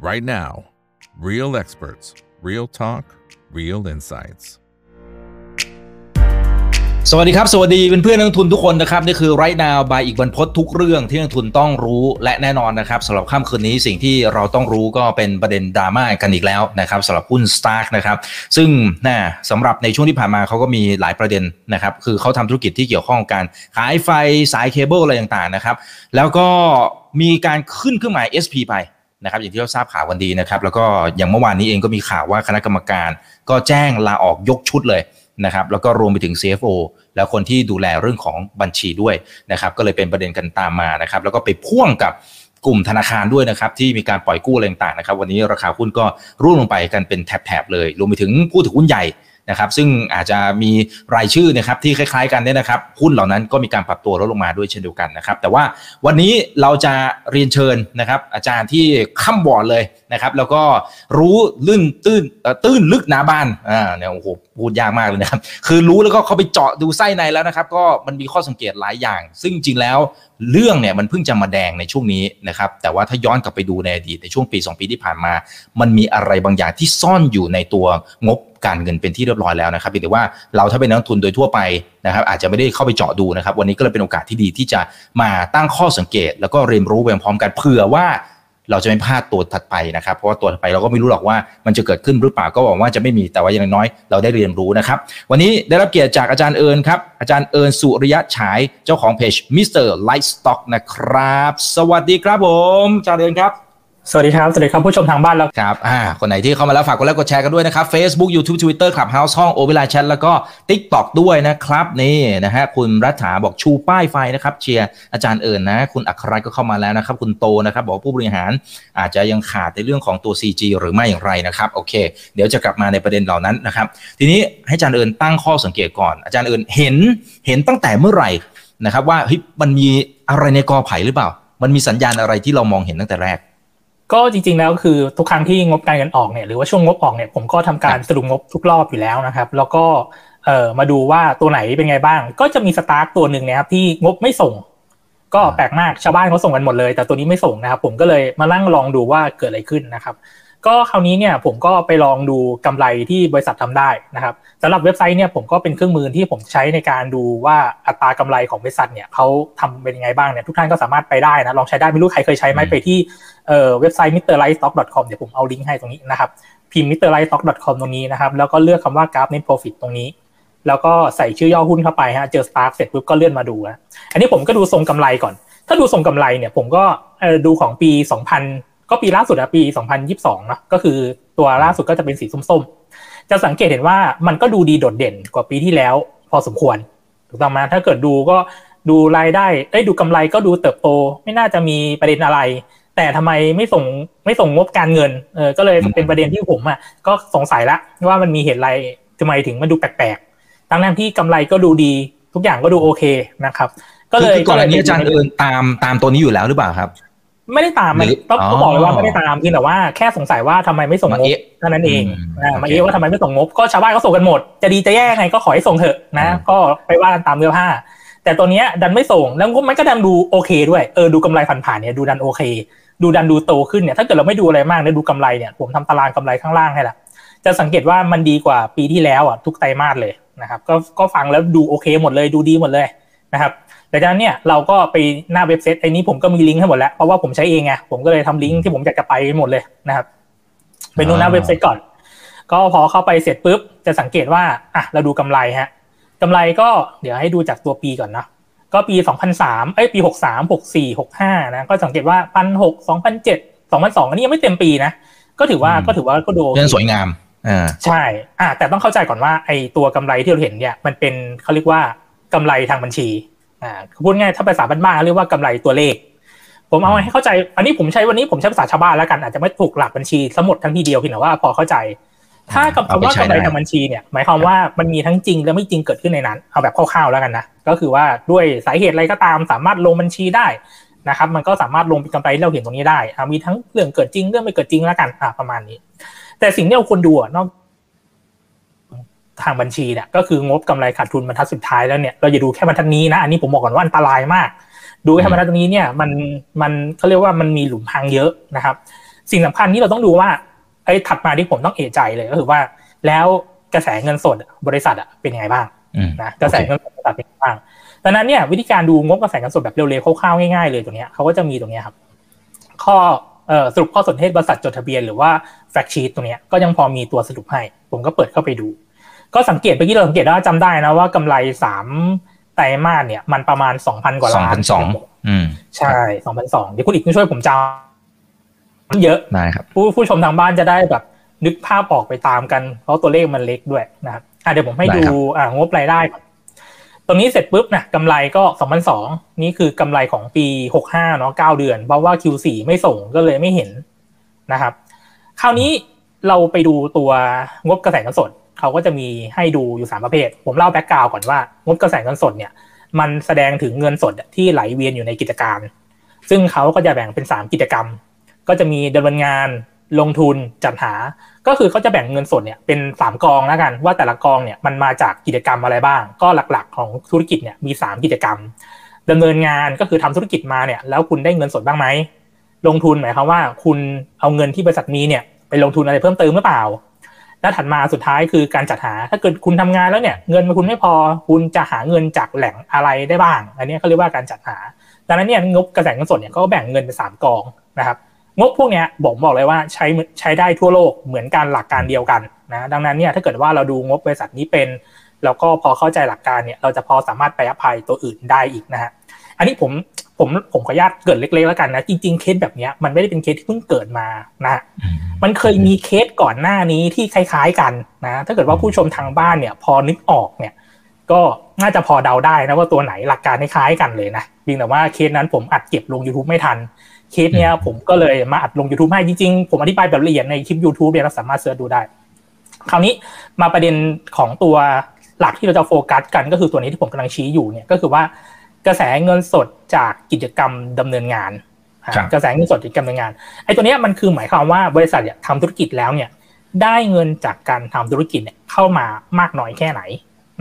right now. Real experts, real talk, real insights. สวัสดีครับ สวัสดีเพื่อนนักลงทุนทุกคนนะครับนี่คือไรนาวบายอีกบรรพททุกเรื่องที่นักลงทุนต้องรู้และแน่นอนนะครับสำหรับค่ำคืนนี้สิ่งที่เราต้องรู้ก็เป็นประเด็นดราม่ากันอีกแล้วนะครับสำหรับหุ้น Stark นะครับซึ่งนะสำหรับในช่วงที่ผ่านมาเขาก็มีหลายประเด็นนะครับคือเขาทำธุรกิจที่เกี่ยวข้องกับการขายไฟสายเคเบิลอะไรต่างๆนะครับแล้วก็มีการขึ้นเครื่องหมาย SP ไป นะครับอย่างที่เราทราบข่าวกันดีนะครับแล้วก็อย่างเมื่อวานนี้เองก็มีข่าวว่าคณะกรรมการ ก็แจ้งลาออกยกชุดเลยนะครับแล้วก็รวมไปถึง CFO แล้วคนที่ดูแลเรื่องของบัญชีด้วยนะครับก็เลยเป็นประเด็นกันตามมานะครับแล้วก็ไปพ่วงกับกลุ่มธนาคารด้วยนะครับที่มีการปล่อยกู้อะไรต่างๆนะครับวันนี้ราคาหุ้นก็ร่วงลงไปกันเป็นแถบๆเลย รวมไปถึงผู้ถือหุ้นใหญ่ นะครับซึ่งอาจจะมีรายชื่อนะครับที่คล้าย ๆ กันเนี่ยนะครับหุ้นเหล่านั้นก็มีการปรับตัวลดลงมาด้วยเช่นเดียวกันนะครับแต่ว่าวันนี้เราจะเรียนเชิญนะครับอาจารย์ที่ข้ามบอร์ดเลยนะครับแล้วก็รู้ลื่นตื้นตื้นลึกหนาบานอ่าเนี่ยโอ้โหพูดยากมากเลยนะครับคือรู้แล้วก็เขาไปเจาะดูไส้ในแล้วนะครับก็มันมีข้อสังเกตหลายอย่าง ซึ่งจริงแล้ว เรื่องเนี่ยมันเพิ่งจะมาแดงในช่วงนี้นะครับแต่ว่าถ้าย้อนกลับไปดูในอดีตในช่วงปี 2 ปีที่ผ่านมา มันมีอะไรบางอย่างที่ซ่อนอยู่ในตัวงบการเงินเป็นที่เรียบร้อยแล้วนะครับแต่ว่าเราถ้าเป็นนักทุนโดยทั่วไปนะครับอาจจะไม่ได้เข้าไปเจาะดูนะครับ วันนี้ก็เลยเป็นโอกาสที่ดีที่จะมาตั้งข้อสังเกต แล้วก็เรียนรู้ไปพร้อมกันเผื่อว่า เราจะไม่พลาดตัวถัดไปนะครับ เพราะว่าตัวถัดไปเราก็ไม่รู้หรอกว่ามันจะเกิดขึ้นหรือเปล่าก็หวังว่าจะไม่มีแต่ว่าอย่างน้อยเราได้เรียนรู้นะครับ วันนี้ได้รับเกียรติจากอาจารย์เอิญครับ อาจารย์เอิญสุริยะฉายเจ้าของเพจ Mr. Lightstock นะครับ สวัสดีครับผมอาจารย์เอิญครับ สวัสดีครับ สวัสดีครับผู้ชมทางบ้านแล้วครับอ่าคนไหนที่เข้ามาแล้วฝากกดไลค์กดแชร์กันด้วยนะครับ Facebook YouTube Twitter Clubhouse ห้องโอเวลาแชทแล้วก็ TikTok ด้วยนะครับ นี่นะฮะคุณรัฐาบอกชูป้ายไฟนะครับ เชียร์อาจารย์เอิญนะคุณอัครรัตก็เข้ามาแล้วนะครับ คุณโตนะครับ บอกผู้บริหารอาจจะยังขาดในเรื่องของตัว CG หรือไม่อย่างไรนะครับโอเค เดี๋ยวจะกลับมาในประเด็นเหล่านั้นนะครับทีนี้ให้อาจารย์เอิญตั้งข้อสังเกตก่อน อาจารย์เอิญเห็นเห็นตั้งแต่เมื่อไหร่นะครับว่าเฮ้ยมันมีอะไรในกอไผ่หรือเปล่า มันมีสัญญาณอะไรที่เรามองเห็นตั้งแต่แรก ก็จริงๆแล้วคือทุกครั้งที่งบการเงินออกเนี่ยหรือว่าช่วงงบออกเนี่ยผมก็ทำการสรุปงบทุกรอบอยู่แล้วนะครับ แล้วก็เอ่อมาดูว่าตัวไหนเป็นไงบ้าง ก็จะมีสตาร์ทตัวหนึ่งนะครับที่งบไม่ส่ง ก็แปลกมากชาวบ้านเขาส่งกันหมดเลย แต่ตัวนี้ไม่ส่งนะครับ ผมก็เลยมาลั่งลองดูว่าเกิดอะไรขึ้นนะครับ ก็คราวนี้เนี่ยผมก็ไปลองดูกำไรที่บริษัททำได้นะครับสำหรับเว็บไซต์เนี่ยผมก็เป็นเครื่องมือที่ผมใช้ในการดูว่าอัตรากำไรของบริษัทเนี่ยเขาทำเป็นยังไงบ้างเนี่ยทุกท่านก็สามารถไปได้นะลองใช้ได้ไม่รู้ใครเคยใช้ไหมไปที่เว็บไซต์ mrlightstock.com เดี๋ยวผมเอาลิงก์ให้ตรงนี้นะครับพิมพ์ mrlightstock.com ตรงนี้นะครับแล้วก็เลือกคำว่ากราฟ net profit ตรงนี้ แล้วก็ใส่ชื่อย่อหุ้นเข้าไปฮะเจอ Stark เสร็จปุ๊บก็เลื่อนมาดูนะอันนี้ผมก็ดูทรงกำไรก่อน ถ้าดูทรงกำไรเนี่ยผมก็ดูของปี 2000 ก็ปีล่าสุดอะปี 2022นะก็คือตัวล่าสุดก็จะเป็นสีส้มๆ จะสังเกตเห็นว่ามันก็ดูดีโดดเด่นกว่าปีที่แล้ว พอสมควร ถูกต้องไหมถ้าเกิดดูก็ดูรายได้เอ้ยดูกำไรก็ดูเติบโต ไม่น่าจะมีประเด็นอะไร แต่ทำไมไม่ส่งไม่ส่งงบการเงินเออก็เลยเป็นประเด็นที่ผมอะก็สงสัยละว่ามันมีเหตุอะไรทำไมถึงมันดูแปลกๆทั้งนั้นที่กำไรก็ดูดีทุกอย่างก็ดูโอเคนะครับ ก็เลยก่อนอันนี้อาจารย์เอิญตามตามตัวนี้อยู่แล้วหรือเปล่าครับ ไม่ได้ตามต้องบอกเลยว่าไม่ได้ตามเพียงแต่ว่าแค่สงสัยว่าทำไมไม่ส่งงบเท่านั้นเองมาเอะว่าทำไมไม่ส่งงบก็ชาวบ้านก็ส่งกันหมด จะดีจะแย่ไงก็ขอให้ส่งเถอะนะ ก็ไปว่ากันตามเนื้อผ้า แต่ตัวเนี้ยดันไม่ส่งแล้วมันก็ดันดูโอเคด้วยเออดูกำไรผ่านๆเนี่ยดูดันโอเค ดูดันดูโตขึ้นเนี่ยถ้าเกิดเราไม่ดูอะไรมากเนี่ยดูกำไรเนี่ยผมทำตารางกำไรข้างล่างให้ละจะสังเกตว่ามันดีกว่าปีที่แล้วอะทุกไตรมาสเลยนะครับก็ก็ฟังแล้วดูโอเคหมดเลยดูดีหมดเลยนะครับ แต่จากนั้นเนี่ยเราก็ไปหน้าเว็บไซต์ไอ้นี้ผมก็มีลิงก์ให้หมดแล้ว เพราะว่าผมใช้เองไงผมก็เลยทำลิงก์ที่ผมอยากจะไปหมดเลยนะครับไปดูหน้าเว็บไซต์ก่อน ก็พอเข้าไปเสร็จปุ๊บจะสังเกตว่าอะเราดูกำไรฮะกำไรก็เดี๋ยวให้ดูจากตัวปีก่อนนะก็ปี 2003 เอ้ยปี 63 64 65 นะ ก็สังเกตว่า 1 6 0 0 2007 2002 อันนี้ยังไม่เต็มปีนะ ก็ถือว่าก็ถือว่าก็ดูยังสวยงามอ่าใช่ อ่าแต่ต้องเข้าใจก่อนว่าไอ้ตัวกำไรที่เราเห็นเนี่ยมันเป็นเขาเรียกว่ากำไรทางบัญชี อ่าพูดง่ายถ้าภาษาบ้านๆเรียกว่ากำไรตัวเลข ผมเอาให้เข้าใจ อันนี้ผมใช้วันนี้ผมใช้ภาษาชาวบ้านแล้วกันอาจจะไม่ถูกหลักบัญชีทั้งหมดทั้งทีเดียวเพียงแต่ว่าพอเข้าใจ ถ้าคำว่ากำไรทางบัญชีเนี่ย หมายความว่ามันมีทั้งจริงและไม่จริงเกิดขึ้นในนั้น เอาแบบคร่าวๆแล้วกันนะก็คือว่าด้วยสาเหตุอะไรก็ตามสามารถลงบัญชีได้นะครับ มันก็สามารถลงเป็นกำไรที่เราเห็นตรงนี้ได้มีทั้งเรื่องเกิดจริงเรื่องไม่เกิดจริงแล้วกันอ่าประมาณนี้ แต่สิ่งที่เราควรดูนอก ทางบัญชีเนี่ยก็คืองบกำไรขาดทุนบรรทัดสุดท้ายแล้วเนี่ยเราอย่าดูแค่บรรทัดนี้นะ อันนี้ผมบอกก่อนว่าอันตรายมาก ดูแค่บรรทัดนี้เนี่ยมันมันเขาเรียกว่ามันมีหลุมพังเยอะนะครับ สิ่งสำคัญที่เราต้องดูว่าไอ้ถัดมาที่ผมต้องเอะใจเลยก็คือว่า แล้วกระแสเงินสดบริษัทอะเป็นยังไงบ้างนะกระแสเงินสดบริษัทเป็นยังไงบ้างดังนั้นเนี่ยวิธีการดูงบกระแสเงินสดแบบเร็วๆคร่าวๆง่ายๆเลยตัวเนี้ยเขาก็จะมีตรงนี้ครับ ข้อสรุปข้อสนเทศบริษัทจดทะเบียนหรือว่าแฟกชีตตรงนี้ก็ยังพอมีตัวสรุปให้ ผมก็เปิดเข้าไปดู ก็สังเกตเมื่อกี้เราสังเกตได้จำได้นะว่ากำไรสามไตรมาสเนี่ยมันประมาณสองพันกว่าล้านสองพันสองใช่สองพันสองเดี๋ยวคุณอีกช่วยผมจำเยอะได้ครับผู้ผู้ชมทางบ้านจะได้แบบนึกภาพออกไปตามกันเพราะตัวเลขมันเล็กด้วยนะครับอะเดี๋ยวผมให้ดูอ่างบรายได้ตรงนี้เสร็จปุ๊บนะกำไรก็2002นี่คือกำไรของปี65เนาะ9เดือน เพราะว่า Q4 ไม่ส่งก็เลยไม่เห็นนะครับ คราวนี้เราไปดูตัวงบกระแสเงินสดเขาก็จะมีให้ดูอยู่3ประเภท ผมเล่าแบ็กกราวก่อนว่างบกระแสเงินสดเนี่ยมันแสดงถึงเงินสดที่ไหลเวียนอยู่ในกิจการ ซึ่งเขาก็จะแบ่งเป็น 3 กิจกรรม ก็จะมีดำเนินงานลงทุนจัดหา ก็คือเขาจะแบ่งเงินสดเนี่ยเป็นสามกองแล้วกัน ว่าแต่ละกองเนี่ยมันมาจากกิจกรรมอะไรบ้าง ก็หลักๆ ของธุรกิจเนี่ยมีสามกิจกรรมดำเนินงานก็คือทำธุรกิจมาเนี่ยแล้วคุณได้เงินสดบ้างไหมลงทุนหมายความว่า คุณเอาเงินที่บริษัทมีเนี่ยไปลงทุนอะไรเพิ่มเติมหรือเปล่า แล้วถัดมาสุดท้ายคือการจัดหา ถ้าเกิดคุณทำงานแล้วเนี่ยเงินคุณไม่พอคุณจะหาเงินจากแหล่งอะไรได้บ้าง อันนี้เขาเรียกว่าการจัดหาดังนั้นเนี่ยงบกระแสเงินสดเนี่ยก็แบ่งเงินเป็นสามกองนะครับงบพวกนี้ผมบอกเลยว่าใช้ใช้ได้ทั่วโลกเหมือนกันหลักการเดียวกันนะดังนั้นเนี่ยถ้าเกิดว่าเราดูงบบริษัทนี้เป็น แล้วก็พอเข้าใจหลักการเนี่ยเราจะพอสามารถไป apply ตัวอื่นได้อีกนะฮะ อันนี้ผมผมผมขออนุญาตเกริ่นเล็กๆแล้วกันนะ จริง ๆ เคสแบบนี้มันไม่ได้เป็นเคสที่เพิ่งเกิดมานะมันเคยมีเคสก่อนหน้านี้ที่คล้าย ๆ กันนะ ถ้าเกิดว่าผู้ชมทางบ้านเนี่ย พอนึกออกเนี่ย ก็น่าจะพอเดาได้นะว่าตัวไหนหลักการคล้ายกันเลยนะเพียงแต่ว่าเคสนั้นผมอัดเก็บลง YouTube ไม่ทัน เคสเนี้ยผมก็เลยมาอัดลง YouTube ให้จริงๆ ผมอธิบายแบบละเอียดในคลิป YouTube เนี่ยเราสามารถเสิร์ชดูได้ คราวนี้มาประเด็นของตัวหลักที่เราจะโฟกัสกันก็คือตัวนี้ที่ผมกำลังชี้อยู่เนี่ยก็คือว่า กระแสเงินสดจากกิจกรรมดำเนินงานกระแสเงินสดจากกิจกรรมดำเนินงานไอ้ตัวนี้มันคือหมายความว่าบริษัทเนี่ยทำธุรกิจแล้วเนี่ยได้เงินจากการทำธุรกิจเนี่ยเข้ามามากน้อยแค่ไหน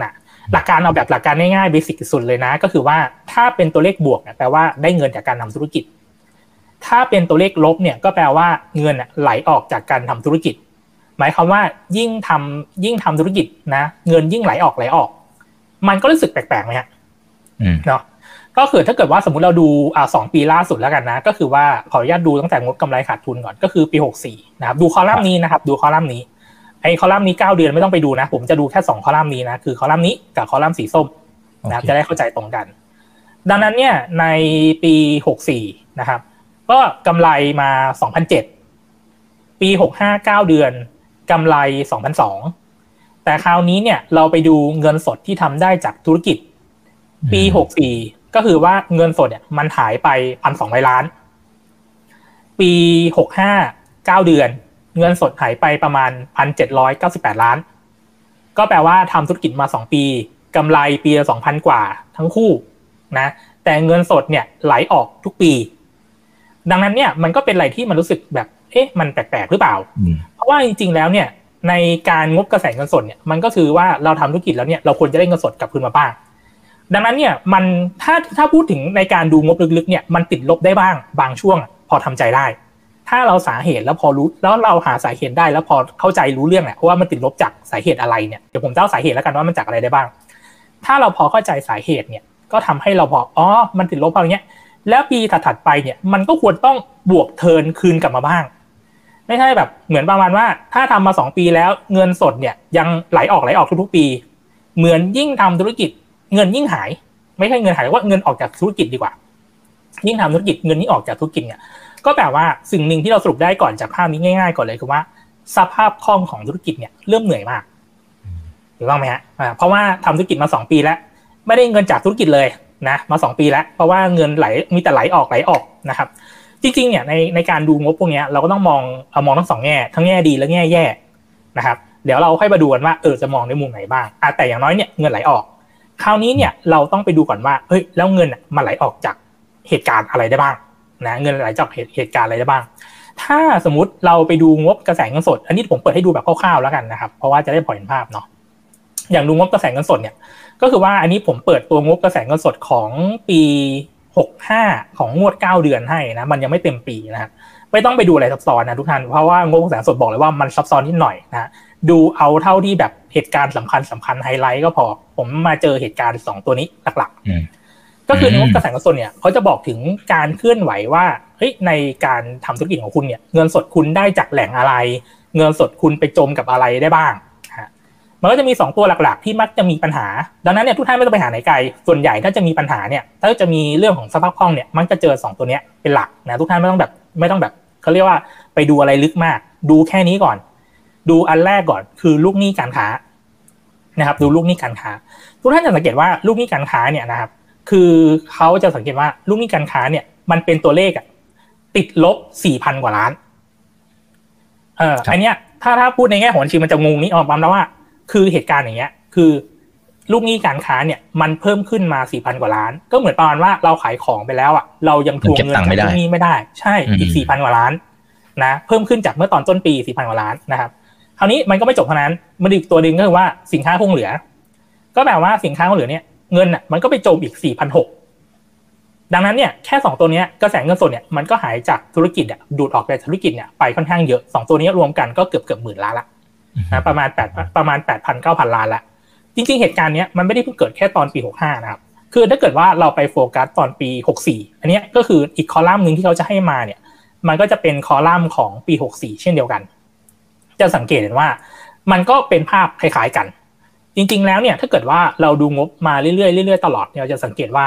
นะหลักการเอาแบบหลักการง่ายๆเบสิกสุดเลยนะ ก็คือว่าถ้าเป็นตัวเลขบวกแปลว่าได้เงินจากการทำธุรกิจ ถ้าเป็นตัวเลขลบเนี่ยก็แปลว่าเงินไหลออกจากการทำธุรกิจ หมายความว่ายิ่งทำยิ่งทำธุรกิจนะ เงินยิ่งไหลออกไหลออก มันก็รู้สึกแปลกๆไหมฮะ เนาะก็คือถ้าเกิดว่าสมมติเราดูอ่าสองปีล่าสุดแล้วกันนะ ก็คือว่าขออนุญาตดูตั้งแต่งบกำไรขาดทุนก่อนก็คือปีหกสี่นะครับดูคอลัมน์นี้นะครับ ดูคอลัมน์นี้ไอ้คอลัมน์นี้เก้าเดือนไม่ต้องไปดูนะ ผมจะดูแค่สองคอลัมน์นี้นะคือคอลัมน์นี้กับคอลัมน์สีส้มนะครับจะได้เข้าใจตรงกัน ดังนั้นเนี่ยในปีหกสี่นะครับ ก็กำไรมา2,007ปี65 9เดือนกำไร2,002แต่คราวนี้เนี่ยเราไปดูเงินสดที่ทำได้จากธุรกิจ ปี64ก็คือว่าเงินสดเนี่ยมันหายไป1,200ล้าน ปี65 9เดือน เงินสดหายไปประมาณ1,798ล้าน ก็แปลว่าทำธุรกิจมา2ปีกำไรปีละ2,000กว่าทั้งคู่นะ แต่เงินสดเนี่ยไหลออกทุกปี ดังนั้นเนี่ยมันก็เป็นอะไรที่มันรู้สึกแบบ เอ๊ะ มันแปลกๆหรือเปล่า เพราะว่าจริงๆแล้วเนี่ยในการงบกระแสเงินสดเนี่ยมันก็คือว่าเราทำธุรกิจแล้วเนี่ยเราควรจะได้เงินสดกลับคืนมาบ้าง ดังนั้นเนี่ยมันถ้าถ้าพูดถึงในการดูงบลึกๆเนี่ยมันติดลบได้บ้างบางช่วง พอทำใจได้ ถ้าเราสาเหตุแล้วพอรู้แล้วเราหาสาเหตุได้แล้วพอเข้าใจรู้เรื่องแหละว่ามันติดลบจากสาเหตุอะไรเนี่ยเดี๋ยวผมเล่าสาเหตุแล้วกันว่ามันจากอะไรได้บ้าง ถ้าเราพอเข้าใจสาเหตุเนี่ยก็ทำให้เราพออ๋อมันติดลบเพราะเนี้ยแล้วปีถัดๆไปเนี่ยมันก็ควรต้องบวกเทินคืนกลับมาบ้าง ไม่ใช่แบบเหมือนประมาณว่า ถ้าทำมาสองปีแล้วเงินสดเนี่ยยังไหลออกไหลออกทุกๆปี เหมือนยิ่งทำธุรกิจ เงินยิ่งหาย ไม่ใช่เงินหายว่าเงินออกจากธุรกิจดีกว่า ยิ่งทำธุรกิจเงินยิ่งออกจากธุรกิจเนี่ยก็แปลว่าสิ่งหนึ่งที่เราสรุปได้ก่อนจากภาพนี้ง่าย ๆ ก่อนเลยคือว่า สภาพคล่องของธุรกิจเนี่ยเริ่มเหนื่อยมากถูกต้องไหมฮะเพราะว่าทำธุรกิจมาสองปีแล้ว ไม่ได้เงินจากธุรกิจเลยนะมาสองปีแล้ว เพราะว่าเงินไหลมีแต่ไหลออกไหลออกนะครับ จริงๆเนี่ยในในการดูงบพวกนี้เราก็ต้องมองเอามองทั้งสองแง่ทั้งแง่ดีและแง่แย่นะครับ เดี๋ยวเราค่อยมาดูกันว่าเออจะมองในมุมไหนบ้างอแต่อย่างน้อยเนี่ยเงินไหลออก คราวนี้เนี่ยเราต้องไปดูก่อนว่าเฮ้ยแล้วเงินมันไหลออกจากเหตุการณ์อะไรได้บ้างนะเงินไหลจากเหตุเหตุการณ์อะไรได้บ้าง ถ้าสมมติเราไปดูงบกระแสเงินสด อันนี้ผมเปิดให้ดูแบบคร่าวๆแล้วกันนะครับ เพราะว่าจะได้พอเห็นภาพเนาะอย่างดูงบกระแสเงินสดเนี่ย ก็คือว่าอันนี้ผมเปิดตัวงบกระแสเงินสดของปีหกห้าของงวดเก้าเดือนให้นะมันยังไม่เต็มปีนะไม่ต้องไปดูอะไรซับซ้อนนะทุกท่านเพราะว่างบกระแสนสดบอกเลยว่ามันซับซ้อนนิดหน่อยนะดูเอาเท่าที่แบบ เหตุการณ์สำคัญสำคัญไฮไลท์ก็พอ ผมมาเจอเหตุการณ์สองตัวนี้หลักๆก็คือในงบกระแสเงินสดเนี่ยเขาจะบอกถึงการเคลื่อนไหวว่าเฮ้ยในการทำธุรกิจของคุณเนี่ยเงินสดคุณได้จากแหล่งอะไร เงินสดคุณไปจมกับอะไรได้บ้างมันก็จะมี 2 ตัวหลักๆ ที่มักจะมีปัญหา ดังนั้นเนี่ยทุกท่านไม่ต้องไปหาไหนไกล ส่วนใหญ่ถ้าจะมีปัญหาเนี่ย ถ้าจะมีเรื่องของสภาพคล่องเนี่ย มักจะเจอ 2 ตัวเนี้ยเป็นหลักนะทุกท่านไม่ต้องแบบไม่ต้องแบบเขาเรียกว่าไปดูอะไรลึกมาก ดูแค่นี้ก่อน ดูอันแรกก่อนคือลูกหนี้การค้านะครับ ดูลูกหนี้การค้า ทุกท่านจะสังเกตว่าลูกหนี้การค้าเนี่ยนะครับ คือเขาจะสังเกตว่าลูกหนี้การค้าเนี่ย มันเป็นตัวเลขอะติดลบสี่พันกว่าล้าน เอออันเนี้ย ถ้าถ้าพูดในแง่ของบัญชีมันจะงงนี้ออกมาแล้วว่า คือเหตุการณ์อย่างเงี้ย คือลูกหนี้การค้าเนี่ยมันเพิ่มขึ้นมาสี่พันกว่าล้าน ก็เหมือนประมาณว่าเราขายของไปแล้วอะเรายังทวงเงินจากลูกหนี้ไม่ได้ ใช่อีกสี่พันกว่าล้านนะเพิ่มขึ้นจากเมื่อตอนต้นปีสี่พันกว่าล้านนะครับ คราวนี้มันก็ไม่จบเท่านั้น มันอีกตัวหนึ่งก็คือว่าสินค้าคงเหลือ ก็แปลว่าสินค้าคงเหลือเนี่ยเงินอะมันก็ไปจมอีกสี่พันหกดังนั้นเนี่ยแค่สองตัวนี้กระแสเงินสดเนี่ยมันก็หายจากธุรกิจอะดูดออกจากธุรกิจเนี่ยไปค่อนข้างเยอะสองตัวนี้รวมกันก็เกือบเกือบหมื่นล้านละนะประมาณแปดประมาณแปดพันเก้าพันล้านละจริงๆ เหตุการณ์นี้มันไม่ได้เพิ่งเกิดแค่ตอนปีหกห้านะครับ คือถ้าเกิดว่าเราไปโฟกัสตอนปีหกสี่อันนี้ก็คืออีกคอลัมน์หนึ่งที่เขาจะให้มาเนี่ยมันก็จะเป็นคอลัมน์ของปีหกสี่เช่นเดียวกัน จะสังเกตเห็นว่า มันก็เป็นภาพคล้าย ๆกัน จริง ๆ แล้วเนี่ยถ้าเกิดว่าเราดูงบมาเรื่อยๆเรื่อยๆตลอดเราจะสังเกตว่า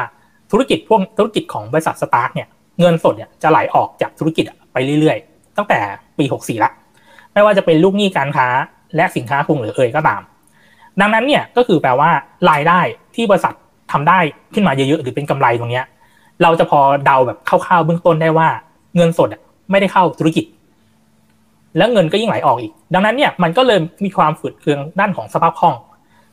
ธุรกิจพวกธุรกิจของบริษัทสตาร์ทเนี่ยเงินสดเนี่ยจะไหลออกจากธุรกิจไปเรื่อยๆ ตั้งแต่ปีหกสี่ละ ไม่ว่าจะเป็นลูกหนี้การค้าและสินค้าคงหรือเอ่ยก็ตาม ดังนั้นเนี่ยก็คือแปลว่ารายได้ที่บริษัททำได้ขึ้นมาเยอะๆหรือเป็นกำไรตรงเนี้ยเราจะพอเดาแบบคร่าวๆเบื้องต้นได้ว่าเงินสดไม่ได้เข้าธุรกิจ แล้วเงินก็ยิ่งไหลออกอีก ดังนั้นเนี่ยมันก็เลยมีความฝืดเคืองด้านของสภาพคล่อง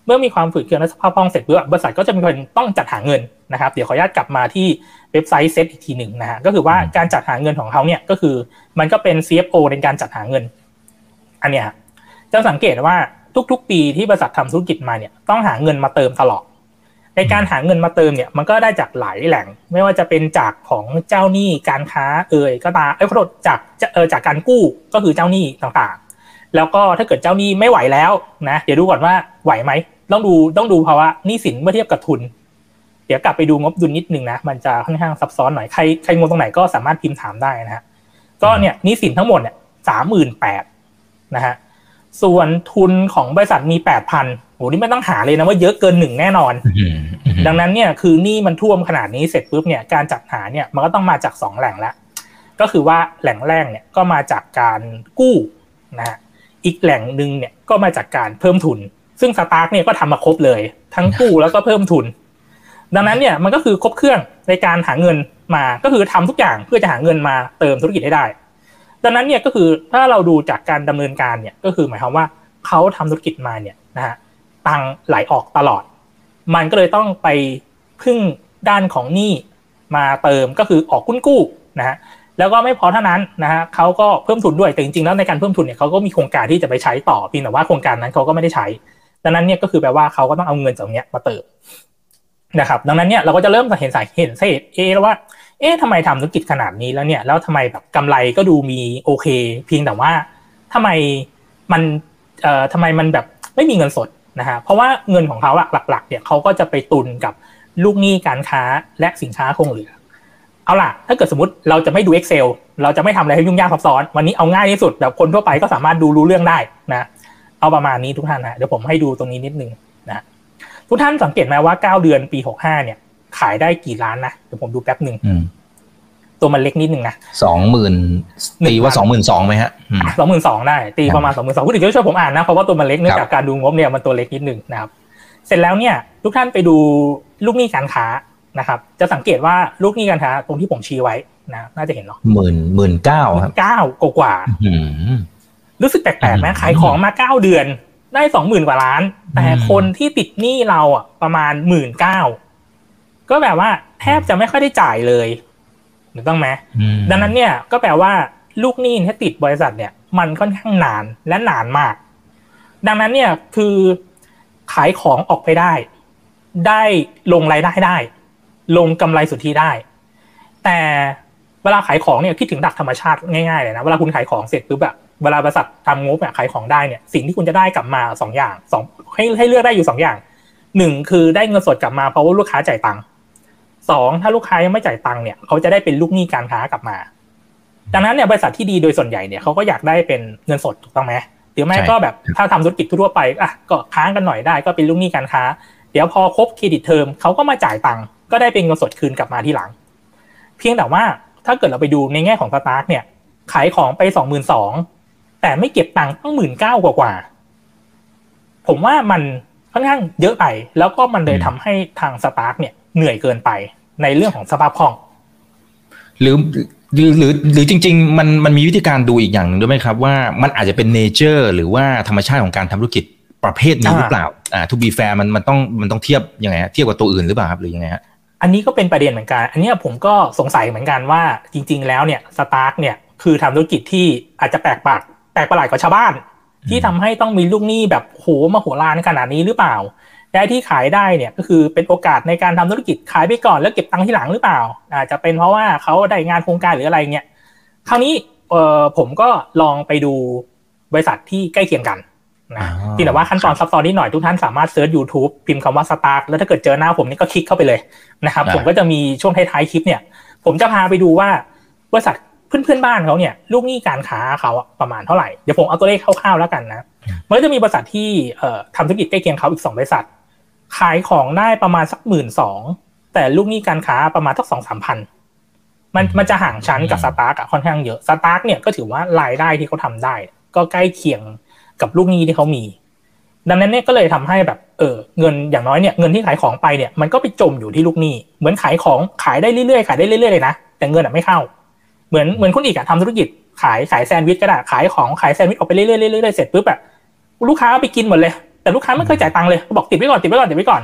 เมื่อมีความฝืดเคืองและสภาพคล่องเสร็จปุ๊บบริษัทก็จะมีคนต้องจัดหาเงินนะครับเดี๋ยวขออนุญาตกลับมาที่เว็บไซต์เซตอีกทีหนึ่งนะฮะก็คือว่าการจัดหาเงินของเขาเนี่ยก็คือมันก็เป็น CFO ในการจัดหาเงิน อันเนี้ยจะสังเกตว่าทุกๆ ปีที่บริษัททำธุรกิจมาเนี่ยต้องหาเงินมาเติมตลอด ในการหาเงินมาเติมเนี่ยมันก็ได้จากหลายแหล่ง ไม่ว่าจะเป็นจากของเจ้าหนี้การค้าเอ่ยก็ตามเอ้ขอโทษจากเออจากการกู้ก็คือเจ้าหนี้ต่างๆ แล้วก็ถ้าเกิดเจ้าหนี้ไม่ไหวแล้วนะเดี๋ยวดูก่อนว่าไหวไหมต้องดูต้องดูภาวะหนี้สินเมื่อเทียบกับทุน เดี๋ยวกลับไปดูงบดุลนิดนึงนะมันจะค่อนข้างซับซ้อนหน่อยใครใครงงตรงไหนก็สามารถพิมพ์ถามได้นะฮะก็เนี่ยหนี้สินทั้งหมดเนี่ยสามหมื่นแปดนะฮะส่วนทุนของบริษัทมีแปดพัน โหนี่ไม่ต้องหาเลยนะว่าเยอะเกินหนึ่งแน่นอน ดังนั้นเนี่ยคือนี่มันท่วมขนาดนี้เสร็จปุ๊บเนี่ยการจัดหาเนี่ยมันก็ต้องมาจากสองแหล่งแล้วก็คือว่าแหล่งแรกเนี่ยก็มาจากการกู้นะฮะอีกแหล่งหนึ่งเนี่ยก็มาจากการเพิ่มทุน ซึ่งสตาร์กเนี่ยก็ทำมาครบเลย ทั้งกู้แล้วก็เพิ่มทุน ดังนั้นเนี่ยมันก็คือครบเครื่องในการหาเงินมาก็คือทำทุกอย่างเพื่อจะหาเงินมาเติมธุรกิจให้ได้ ดังนั้นเนี่ยก็คือถ้าเราดูจากการดำเนินการเนี่ยก็คือหมายความว่าเขาทำธุรกิจมาเนี่ยนะฮะ ตังไหลออกตลอด มันก็เลยต้องไปพึ่งด้านของหนี้มาเติมก็คือออกกุ้นกู้นะฮะแล้วก็ไม่พอเท่านั้นนะฮะเขาก็เพิ่มทุนด้วยแต่จริงๆแล้วในการเพิ่มทุนเนี่ยเขาก็มีโครงการที่จะไปใช้ต่อเพียงแต่ว่าโครงการนั้นเขาก็ไม่ได้ใช้ ดังนั้นเนี่ยก็คือแปลว่าเขาก็ต้องเอาเงินจากเนี้ยมาเติมนะครับดังนั้นเนี่ยเราก็จะเริ่มเห็นสายเหตุเเอแล้วว่าเอ๊ะทำไมทำธุรกิจขนาดนี้แล้วเนี่ยแล้วทำไมแบบกำไรก็ดูมีโอเค เพียงแต่ว่าทำไมมันเอ่อทำไมมันแบบไม่มีเงินสด นะฮะเพราะว่าเงินของเขาหลักๆเนี่ยเขาก็จะไปตุนกับลูกหนี้การค้าและสินค้าคงเหลือ เอาล่ะ ถ้าเกิดสมมติเราจะไม่ดู Excel เราจะไม่ทำอะไรให้ยุ่งยากซับซ้อน วันนี้เอาง่ายที่สุดแบบคนทั่วไปก็สามารถดูรู้เรื่องได้นะเอาประมาณนี้ทุกท่านนะเดี๋ยวผมให้ดูตรงนี้นิดนึงนะทุกท่านสังเกตไหมว่า 9 เดือนปี 65 เนี่ย ขายได้กี่ล้านนะเดี๋ยวผมดูแป๊บหนึ่ง ตัวมันเล็กนิดนึงนะสองหมื่นตีว่าสองหมื่นสองไหมฮะสองหมื่นสองได้ ตีประมาณสองหมื่นสองพูดถึงช่วยผมอ่านนะ เพราะว่าตัวมันเล็กเนื่องจากการดูงบเนี่ยมันตัวเล็กนิดนึงนะครับเสร็จแล้วเนี่ยทุกท่านไปดูลูกหนี้การค้านะครับจะสังเกตว่าลูกหนี้การค้าตรงที่ผมชี้ไว้นะน่าจะเห็นเนาะหมื่นหมื่นเก้าครับเก้ากว่ารู้สึกแปลกๆไหมขายของมาเก้าเดือน ได้สองหมื่นกว่าล้าน แต่คนที่ติดหนี้เราอะประมาณหมื่นเก้าก็แบบว่าแทบจะไม่ค่อยได้จ่ายเลย ถูกต้องไหมดังนั้นเนี่ยก็แปลว่าลูกหนี้ที่ติดบริษัทเนี่ย มันค่อนข้างนานและนานมาก ดังนั้นเนี่ยคือขายของออกไปได้ ได้ลงรายได้ได้ ลงกำไรสุทธิได้ แต่เวลาขายของเนี่ยคิดถึงดักธรรมชาติง่ายๆเลยนะเวลาคุณขายของเสร็จปุ๊บแบบเวลาบริษัททำงบเนี่ยขายของได้เนี่ยสิ่งที่คุณจะได้กลับมาสองอย่างสองให้ให้เลือกได้อยู่สองอย่างหนึ่งคือได้เงินสดกลับมาเพราะว่าลูกค้าจ่ายตังค์ สองถ้าลูกค้ายังไม่จ่ายตังค์เนี่ยเขาจะได้เป็นลูกหนี้การค้ากลับมา ดังนั้นเนี่ยบริษัทที่ดีโดยส่วนใหญ่เนี่ยเขาก็อยากได้เป็นเงินสดถูกต้องไหมหรือไม่ก็แบบถ้าทำธุรกิจทั่วไปอะก็ค้างกันหน่อยได้ก็เป็นลูกหนี้การค้า เดี๋ยวพอครบ credit term เขาก็มาจ่ายตังค์ก็ได้เป็นเงินสดคืนกลับมาที่หลัง เพียงแต่ว่าถ้าเกิดเราไปดูในแง่ของ STARK เนี่ย ขายของไปสองหมื่นสองแต่ไม่เก็บตังค์ตั้งหมื่นเก้ากว่าผมว่ามันค่อนข้างเยอะไป แล้วก็มันเลยทำให้ทาง STARK เนี่ยเหนื่อยเกินไป ในเรื่องของสภาพคล่อง หรือหรือหรือหรือจริง ๆ มันมันมีวิธีการดูอีกอย่างหนึ่งด้วยไหมครับ ว่ามันอาจจะเป็น nature หรือว่าธรรมชาติของการทำธุรกิจประเภทนี้หรือเปล่าอ่า to be fair มันมันต้องมันต้องเทียบยังไงเทียบกับตัวอื่นหรือเปล่าครับหรือยังไงฮะอันนี้ก็เป็นประเด็นเหมือนกัน อันนี้ผมก็สงสัยเหมือนกันว่าจริง ๆ แล้วเนี่ย STARK เนี่ยคือทำธุรกิจที่อาจจะแปลกประแปลกประหลาดกว่าชาวบ้าน ที่ทำให้ต้องมีลูกหนี้แบบโหมโหฬารขนาดนี้หรือเปล่า ได้ที่ขายได้เนี่ยก็คือเป็นโอกาสในการทำธุรกิจขายไปก่อนแล้วเก็บตังค์ที่หลังหรือเปล่าอาจจะเป็นเพราะว่าเขาได้งานโครงการหรืออะไรเงี้ยคราวนี้เออผมก็ลองไปดูบริษัทที่ใกล้เคียงกันนะที่แต่ว่าขั้นตอนซับซ้อนนิดหน่อยทุกท่านสามารถเซิร์ช YouTube พิมพ์คำว่า STARK แล้วถ้าเกิดเจอหน้าผมนี่ก็คลิกเข้าไปเลยนะครับผมก็จะมีช่วงท้ายๆคลิปเนี่ย ผมจะพาไปดูว่าบริษัทเพื่อนๆบ้านเขาเนี่ยลูกหนี้การค้าเขาประมาณเท่าไหร่เดี๋ยวผมเอาตัวเลขคร่าวๆแล้วกันนะมันก็จะมีบริษัทที่เอ่อทำธุรกิจใกล้เคียงเขาอีกสองบริษัท ขายของได้ประมาณสักหมื่นสองแต่ลูกหนี้การค้าประมาณสักสองสามพันมันมันจะห่างชั้นกับ STARK ค่อนข้างเยอะ STARK เนี่ยก็ถือว่ารายได้ที่เขาทำได้ ก็ใกล้เคียงกับลูกหนี้ที่เขามี ดังนั้นเนี่ยก็เลยทำให้แบบเออเงินอย่างน้อยเนี่ยเงินที่ขายของไปเนี่ยมันก็ไปจมอยู่ที่ลูกหนี้ เหมือนขายของขายได้เรื่อยๆขายได้เรื่อยๆเลยนะแต่เงินอะไม่เข้า เหมือนเหมือนคุณอีกอะทำธุรกิจขายขายแซนด์วิชก็ได้ขายของขายแซนด์วิชออกไปเรื่อยๆเรื่อยๆเสร็จปุ๊บแบบลูกค้าไปกินหมดเลย แต่ลูกค้าไม่เคยจ่ายตังค์เลยบอกติดไว้ก่อนติดไว้ก่อนติดไว้ก่อน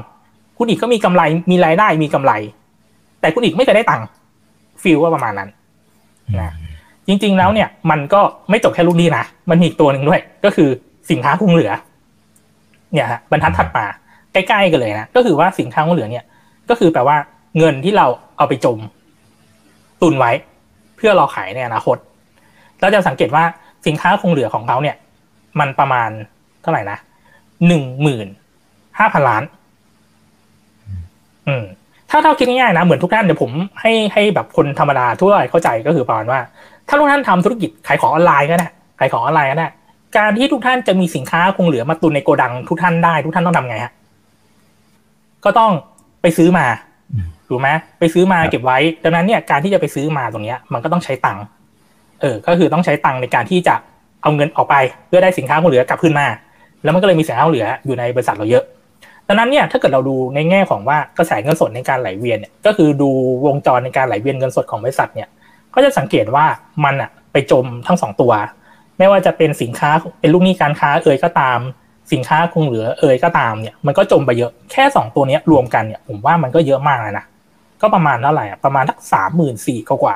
คุณอีกก็มีกำไรมีรายได้มีกำไร แต่คุณอีกไม่เคยได้ตังค์ฟิลว่าประมาณนั้นนะจริง ๆ แล้วเนี่ย มันก็ไม่จบแค่ลูกนี้นะมันมีอีกตัวหนึ่งด้วย ก็คือสินค้าคงเหลือ เนี่ยฮะบรรทัดถัดมาใกล้ๆกันเลยนะก็คือว่าสินค้าคงเหลือเนี่ย ก็คือแปลว่าเงินที่เราเอาไปจม ตุนไว้ เพื่อรอขายในอนาคตเราจะสังเกตว่าสินค้าคงเหลือของเขาเนี่ย มันประมาณเท่าไหร่นะ หนึ่งหมื่นห้าพันล้าน อืม ถ้าเท่าคิดง่ายๆนะ เหมือนทุกท่านเดี๋ยวผมให้ให้แบบคนธรรมดาทั่วไปเข้าใจก็คือประมาณว่า ถ้าทุกท่านทำธุรกิจขายของออนไลน์ก็ได้ขายของออนไลน์ก็ได้การที่ทุกท่านจะมีสินค้าคงเหลือมาตุนในโกดังทุกท่านได้ทุกท่านต้องทำไงฮะ ก็ต้องไปซื้อมาถูกไหมไปซื้อมาเก็บไว้ ดังนั้นเนี่ยการที่จะไปซื้อมาตรงเนี้ย มันก็ต้องใช้ตังค์เออ ก็คือต้องใช้ตังค์ในการที่จะเอาเงินออกไป เพื่อได้สินค้าคงเหลือกลับขึ้นมา แล้วมันก็เลยมีสินค้าคงเหลืออยู่ในบริษัทเราเยอะ ดังนั้นเนี่ยถ้าเกิดเราดูในแง่ของว่ากระแสเงินสดในการไหลเวียนเนี่ยก็คือดูวงจรในการไหลเวียนเงินสดของบริษัทเนี่ยก็จะสังเกตว่ามันอะไปจมทั้งสองตัว ไม่ว่าจะเป็นสินค้าเป็นลูกหนี้การค้าเอ่ยก็ตาม สินค้าคงเหลือเอ่ยก็ตามเนี่ยมันก็จมไปเยอะแค่สองตัวนี้รวมกันเนี่ยผมว่ามันก็เยอะมากเลยนะก็ประมาณเท่าไหร่ประมาณทักสามหมื่นสี่กว่า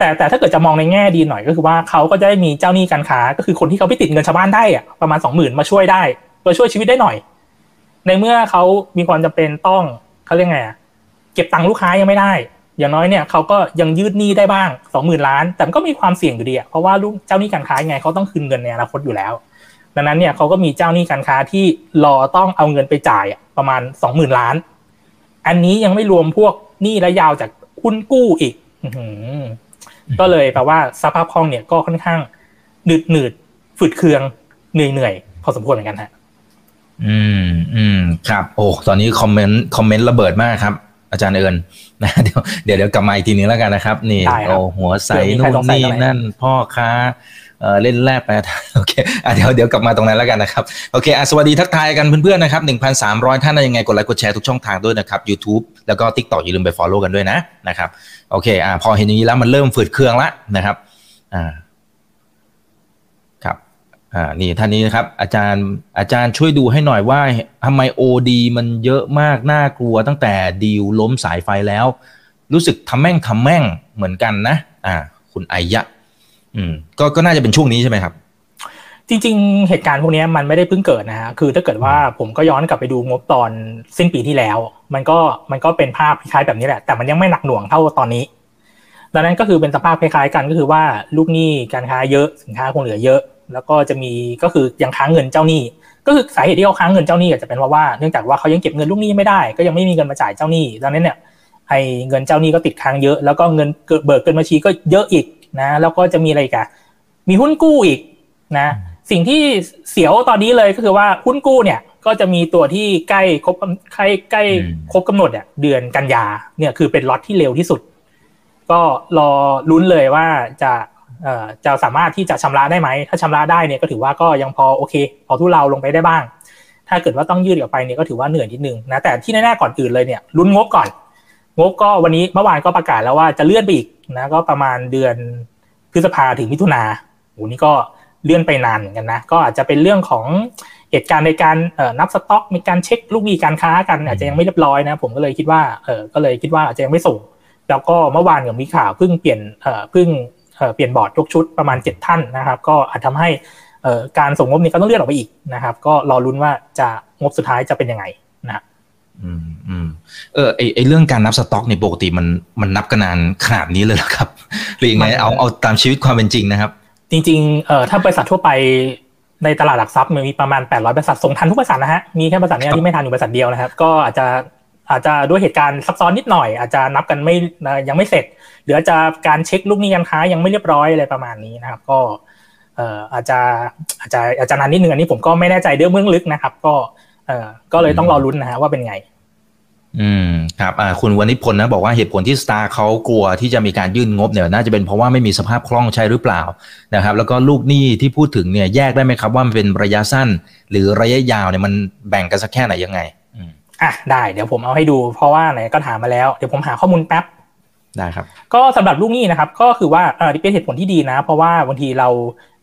แต่แต่ถ้าเกิดจะมองในแง่ดีหน่อยก็คือว่าเขาก็จะได้มีเจ้าหนี้การค้า ก็คือคนที่เขาไปติดเงินชาวบ้านได้อะประมาณสองหมื่นมาช่วยได้มาช่วยชีวิตได้หน่อย ในเมื่อเขามีความจำเป็นต้องเขาเรียกไงเก็บตังค์ลูกค้ายังไม่ได้ อย่างน้อยเนี่ยเขาก็ยังยืดหนี้ได้บ้างสองหมื่นล้าน แต่ก็มีความเสี่ยงอยู่ดีอะเพราะว่าลูกเจ้าหนี้การค้าไงเขาต้องคืนเงินในอนาคตอยู่แล้ว ดังนั้นเนี่ยเขาก็มีเจ้าหนี้การค้าที่รอต้องเอาเงินไปจ่ายประมาณสองหมื่นล้าน อันนี้ยังไม่รวมพวกหนี้ระยาวจากคุณกู้อีก ก็เลยแปลว่าสภาพคล่องเนี่ยก็ค่อนข้างหนืดหนืดฝืดเคืองเหนื่อยเหนื่อยพอสมควรเหมือนกันฮะอืมอืมครับ โอ้ตอนนี้คอมเมนต์คอมเมนต์ระเบิดมากครับ อาจารย์เอิญนะเดี๋ยวเดี๋ยวเดี๋ยวกลับมาอีกทีนึงแล้วกันนะครับ นี่โอ้หัวใสนู่นนี่นั่นพ่อค้า เล่นแรกไปโอเคเดี๋ยวเดี๋ยวกลับมาตรงนั้นแล้วกันนะครับ โอเคสวัสดีทักทายกันเพื่อนๆนะครับ 1,300 ท่านยังไงกดไลค์กดแชร์ทุกช่องทางด้วยนะครับ YouTube แล้วก็ TikTok อย่าลืมไป Follow กันด้วยนะนะครับโอเคอ่าพอเห็นอย่างนี้แล้วมันเริ่มฝืดเครื่องล้วนะครับอ่าอ่านี่ท่านนี้นะครับ อาจารย์อาจารย์ช่วยดูให้หน่อยว่าทำไมโอดีมันเยอะมากน่ากลัวตั้งแต่ดีลล้มสายไฟแล้ว รู้สึกทำแม่งทำแม่งเหมือนกันนะอ่าคุณไอยะ อืมก็ก็น่าจะเป็นช่วงนี้ใช่ไหมครับ จริง ๆ เหตุการณ์พวกนี้มันไม่ได้เพิ่งเกิดนะฮะคือถ้าเกิดว่าผมก็ย้อนกลับไปดูงบตอนสิ้นปีที่แล้ว มันก็มันก็เป็นภาพคล้ายแบบนี้แหละ แต่มันยังไม่หนักหน่วงเท่าตอนนี้ ดังนั้นก็คือเป็นสภาพคล้ายๆกันก็คือว่าลูกหนี้การค้าเยอะสินค้าคงเหลือเยอะ แล้วก็จะมีก็คือยังค้างเงินเจ้าหนี้ก็คือสาเหตุที่เขาค้างเงินเจ้าหนี้อาจจะเป็นเพราะว่าเนื่องจากว่าเขายังเก็บเงินลูกหนี้ไม่ได้ ก็ยังไม่มีเงินมาจ่ายเจ้าหนี้ดังนั้นเนี่ยไอ้เงินเจ้าหนี้ก็ติดค้างเยอะแล้วก็เงินเบิกเกินบัญชีก็เยอะอีก นะแล้วก็จะมีอะไรกันมีหุ้นกู้อีกนะสิ่งที่เสียวตอนนี้เลยก็คือว่าหุ้นกู้เนี่ยก็จะมีตัวที่ใกล้ครบใกล้ใกล้ครบกำหนดเนี่ยเดือนกันยาเนี่ยคือเป็นล็อตที่เร็วที่สุด ก็รอลุ้นเลยว่าจะจะสามารถที่จะชำระได้ไหม ถ้าชำระได้เนี่ยก็ถือว่าก็ยังพอโอเคพอทุเราลงไปได้บ้าง ถ้าเกิดว่าต้องยืดออกไปเนี่ยก็ถือว่าเหนื่อยนิดนึงนะแต่ที่แน่ๆก่อนอื่นเลยเนี่ยลุ้นงบก่อน งบก็วันนี้เมื่อวานก็ประกาศแล้วว่าจะเลื่อนไปอีกนะก็ประมาณเดือนพฤษภาถึงมิถุนาโหนี่ก็เลื่อนไปนานเหมือนกันนะ ก็อาจจะเป็นเรื่องของเหตุการณ์ในการนับสต็อก มีการเช็คลูกหนี้การค้ากัน อาจจะยังไม่เรียบร้อยนะ ผมก็เลยคิดว่าเออก็เลยคิดว่าอาจจะยังไม่ส่ง แล้วก็เมื่อวานกับมีข่าวเพิ่งเปลี่ยนเอ่อเพิ่งเปลี่ยนบอร์ดยกชุดประมาณเจ็ดท่านนะครับ ก็อาจทำให้การส่งงบนี้ก็ต้องเลื่อนออกไปอีกนะครับ ก็รอรุ้นว่าจะงบสุดท้ายจะเป็นยังไงนะ อืมอืมเออไอไอเรื่องการนับสต็อกในปกติมันมันนับกันนานขนาดนี้เลยหรอครับหรือยังไงเอาเอาตามชีวิตความเป็นจริงนะครับ จริงๆเอ่อถ้าบริษัททั่วไปในตลาดหลักทรัพย์มันมีประมาณ 800 บริษัทส่งทันทุกบริษัทนะฮะ มีแค่บริษัทนี้ที่ไม่ทันอยู่บริษัทเดียวนะครับ ก็อาจจะอาจจะด้วยเหตุการณ์ซับซ้อนนิดหน่อย อาจจะนับกันไม่ยังไม่เสร็จ หรืออาจจะการเช็คลูกหนี้การค้ายังไม่เรียบร้อยอะไรประมาณนี้นะครับ ก็เอ่ออาจจะอาจจะอาจจะนานนิดนึงอันนี้ผมก็ไม่แน่ใจเรื่องเบื้องลึกนะครับ ก็ เอ่อก็เลยต้องรอรุ้นนะฮะว่าเป็นไง อืมครับอ่าคุณวณิพลนะบอกว่าเหตุผลที่สตาร์เขากลัวที่จะมีการยื่นงบเนี่ยน่าจะเป็นเพราะว่าไม่มีสภาพคล่องใช้หรือเปล่านะครับ แล้วก็ลูกหนี้ที่พูดถึงเนี่ยแยกได้ไหมครับว่ามันเป็นระยะสั้น หรือระยะยาวเนี่ยมันแบ่งกันสักแค่ไหนยังไงอะได้เดี๋ยวผมเอาให้ดูเพราะว่าไหนก็ถามมาแล้ว เดี๋ยวผมหาข้อมูลแป๊บ ได้ครับ ก็สำหรับลูกหนี้นะครับ ก็คือว่าอ่าเป็นเหตุผลที่ดีนะ เพราะว่าบางทีเรา